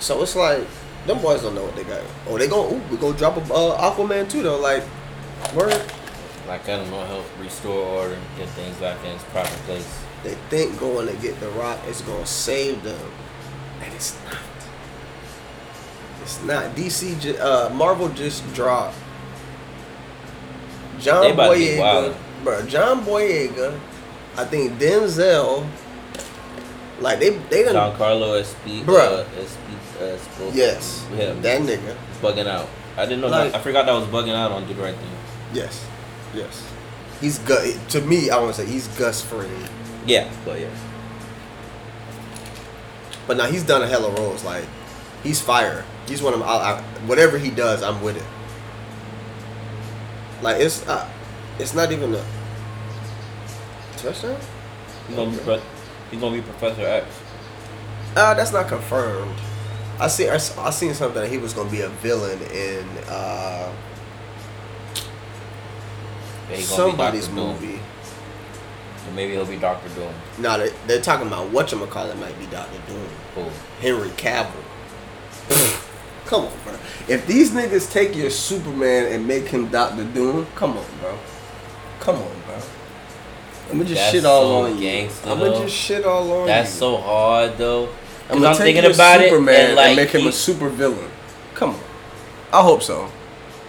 So it's like them boys don't know what they got. Oh, they going ooh we gonna drop a uh, Aquaman too though. Like word. Black Adam will help restore order, get things back in its proper place. They think going to get the Rock is gonna save them, and it's not. It's not. DC, uh, Marvel just dropped John They about to be Boyega, bro. John Boyega, I think Denzel. Like they, they done. Giancarlo Esp- Bruh. Uh, Espo- Yes, that nigga. bugging out. I didn't know. Like- that. I forgot that was bugging out on Do the Right Thing. Yes, yes. He's Gus. To me, I want to say he's Gus Fring. Yeah, but yeah. But now he's done a hell of roles. Like he's fire. He's one of my, I, I, whatever he does, I'm with it. Like it's uh, it's not even a touchdown. He's gonna be he's gonna be Professor X. Uh, that's not confirmed. I see. I, I seen something that he was gonna be a villain in uh, Yeah, he's be somebody's movie. So maybe he'll be Doctor Doom. No, they, they're talking about what you call it might be Doctor Doom. Cool. Henry Cavill. come on, bro. If these niggas take your Superman and make him Doctor Doom, come on, bro. Come on, bro. I'm gonna just That's shit all so on you. gangsta, I'm gonna just shit all on That's you. so hard though. I'm I'm, thinking about Superman it and like make him he- a super villain. Come on. I hope so.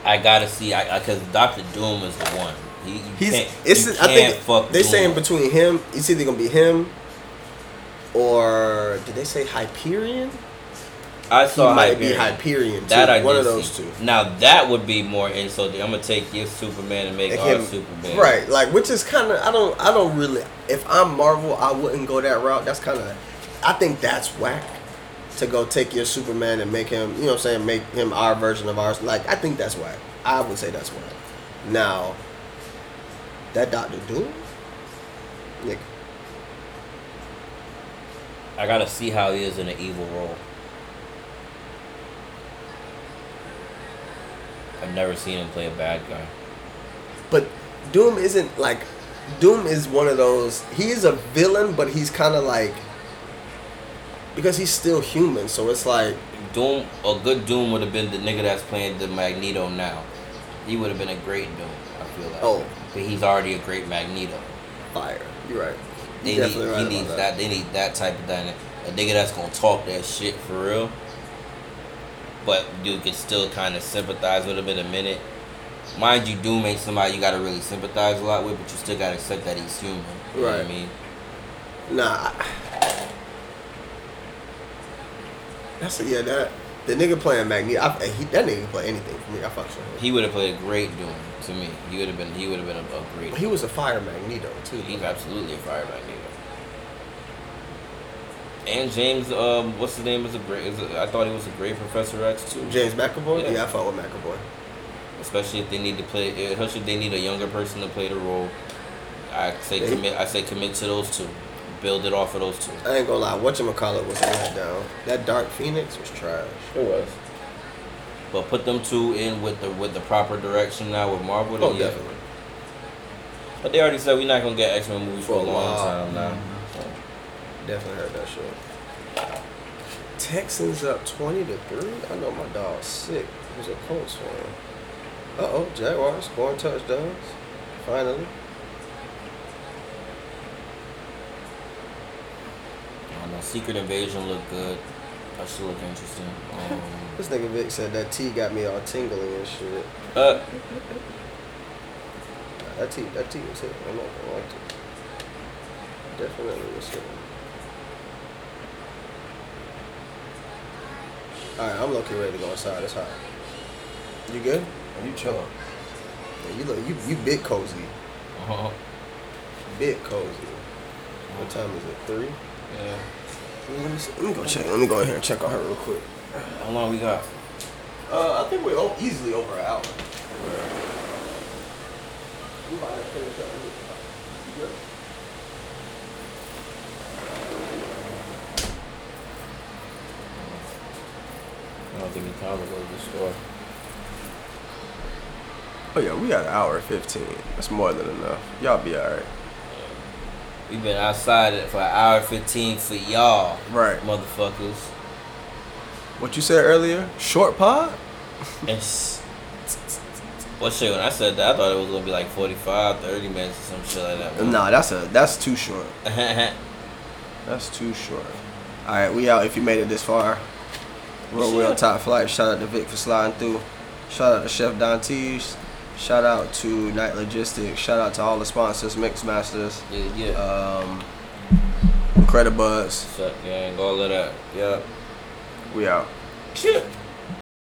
I gotta see. I because Doctor Doom is the one. He, He's it's you I think fuck they're Doom saying between him it's either gonna be him or did they say Hyperion? I He saw might be Hyperion. Hyperion too. That I one of those see. two. Now that would be more. And so I'm gonna take your Superman and make him- Superman. Right, like which is kind of I don't I don't really if I'm Marvel I wouldn't go that route. That's kind of I think that's whack to go take your Superman and make him you know what I'm saying make him our version of ours. Like I think that's whack. I would say that's whack. Now that Doctor Doom, nigga, I gotta see how he is in an evil role. I've never seen him play a bad guy. but Doom isn't like Doom is one of those. He is a villain, but he's kind of like because he's still human. So it's like Doom, a good Doom would have been the nigga that's playing the Magneto now. He would have been a great Doom. I feel like. Oh. but he's already a great Magneto. fire. You're right. They You're need, he right needs that. They need that type of dynamic. A nigga that's gonna talk that shit for real. But you can still kind of sympathize with him in a minute. mind you, Doom ain't somebody you gotta really sympathize a lot with, but you still gotta accept that he's human. You know what I Right. mean? Nah. That's a, yeah. That the nigga playing Magneto. I, he, that nigga play anything for me. I fucks with him. He would have played a great Doom to me. He would have been. He would have been a, a great. He was a fire Magneto too. He's absolutely a fire Magneto. And James, um, what's his name? Is a great. Is a, I thought he was a great Professor X too. James McAvoy. Yeah. Yeah, I fuck with McAvoy. especially if they need to play, especially if they need a younger person to play the role. I say commit. I say commit to those two. Build it off of those two. I ain't gonna lie. Whatchamacallit was a letdown. That Dark Phoenix was trash. It was. But put them two in with the with the proper direction now with Marvel. then Oh, yeah. definitely. But they already said we're not gonna get X Men movies for, For a a long while. time now. So, Definitely heard that shit. Texans up twenty to three. I know my dog's sick. He was a Colts fan. Uh oh, Jaguars scoring touchdowns. Finally. I don't know. Secret Invasion looked good. That should look interesting. Um, This nigga Vic said that tea got me all tingly and shit. uh, That tea, that tea was hitting. I'm not gonna lie to you. Definitely was hitting. Alright, I'm looking ready to go inside. It's hot. You good? Are you chilling? Yeah, you look, you, you big cozy. Uh huh. Bit cozy. What time is it? Three? Yeah. Let me, see. Let me go check. Let me go in here and check on her real quick. How long we got? Uh, I think we're o- easily over an hour. We might have finished up. You good? I don't think we time to go to the store. Oh yeah, we got an hour and fifteen. That's more than enough. Y'all be alright. We've been outside for an hour fifteen for y'all, Right. motherfuckers. What you said earlier? Short pod? It's what shit? When I said that, I thought it was gonna be like 45, 30 minutes or some shit like that. Nah, that's a that's too short. That's too short. All right, we out. If you made it this far, real real top flight. Shout out to Vic for sliding through. Shout out to Chef Dantes. Shout out to Night Logistics. Shout out to all the sponsors, Mix Masters, yeah, yeah. um, Credit Buzz. Shut gang, all of that. Yeah. We out. Shit.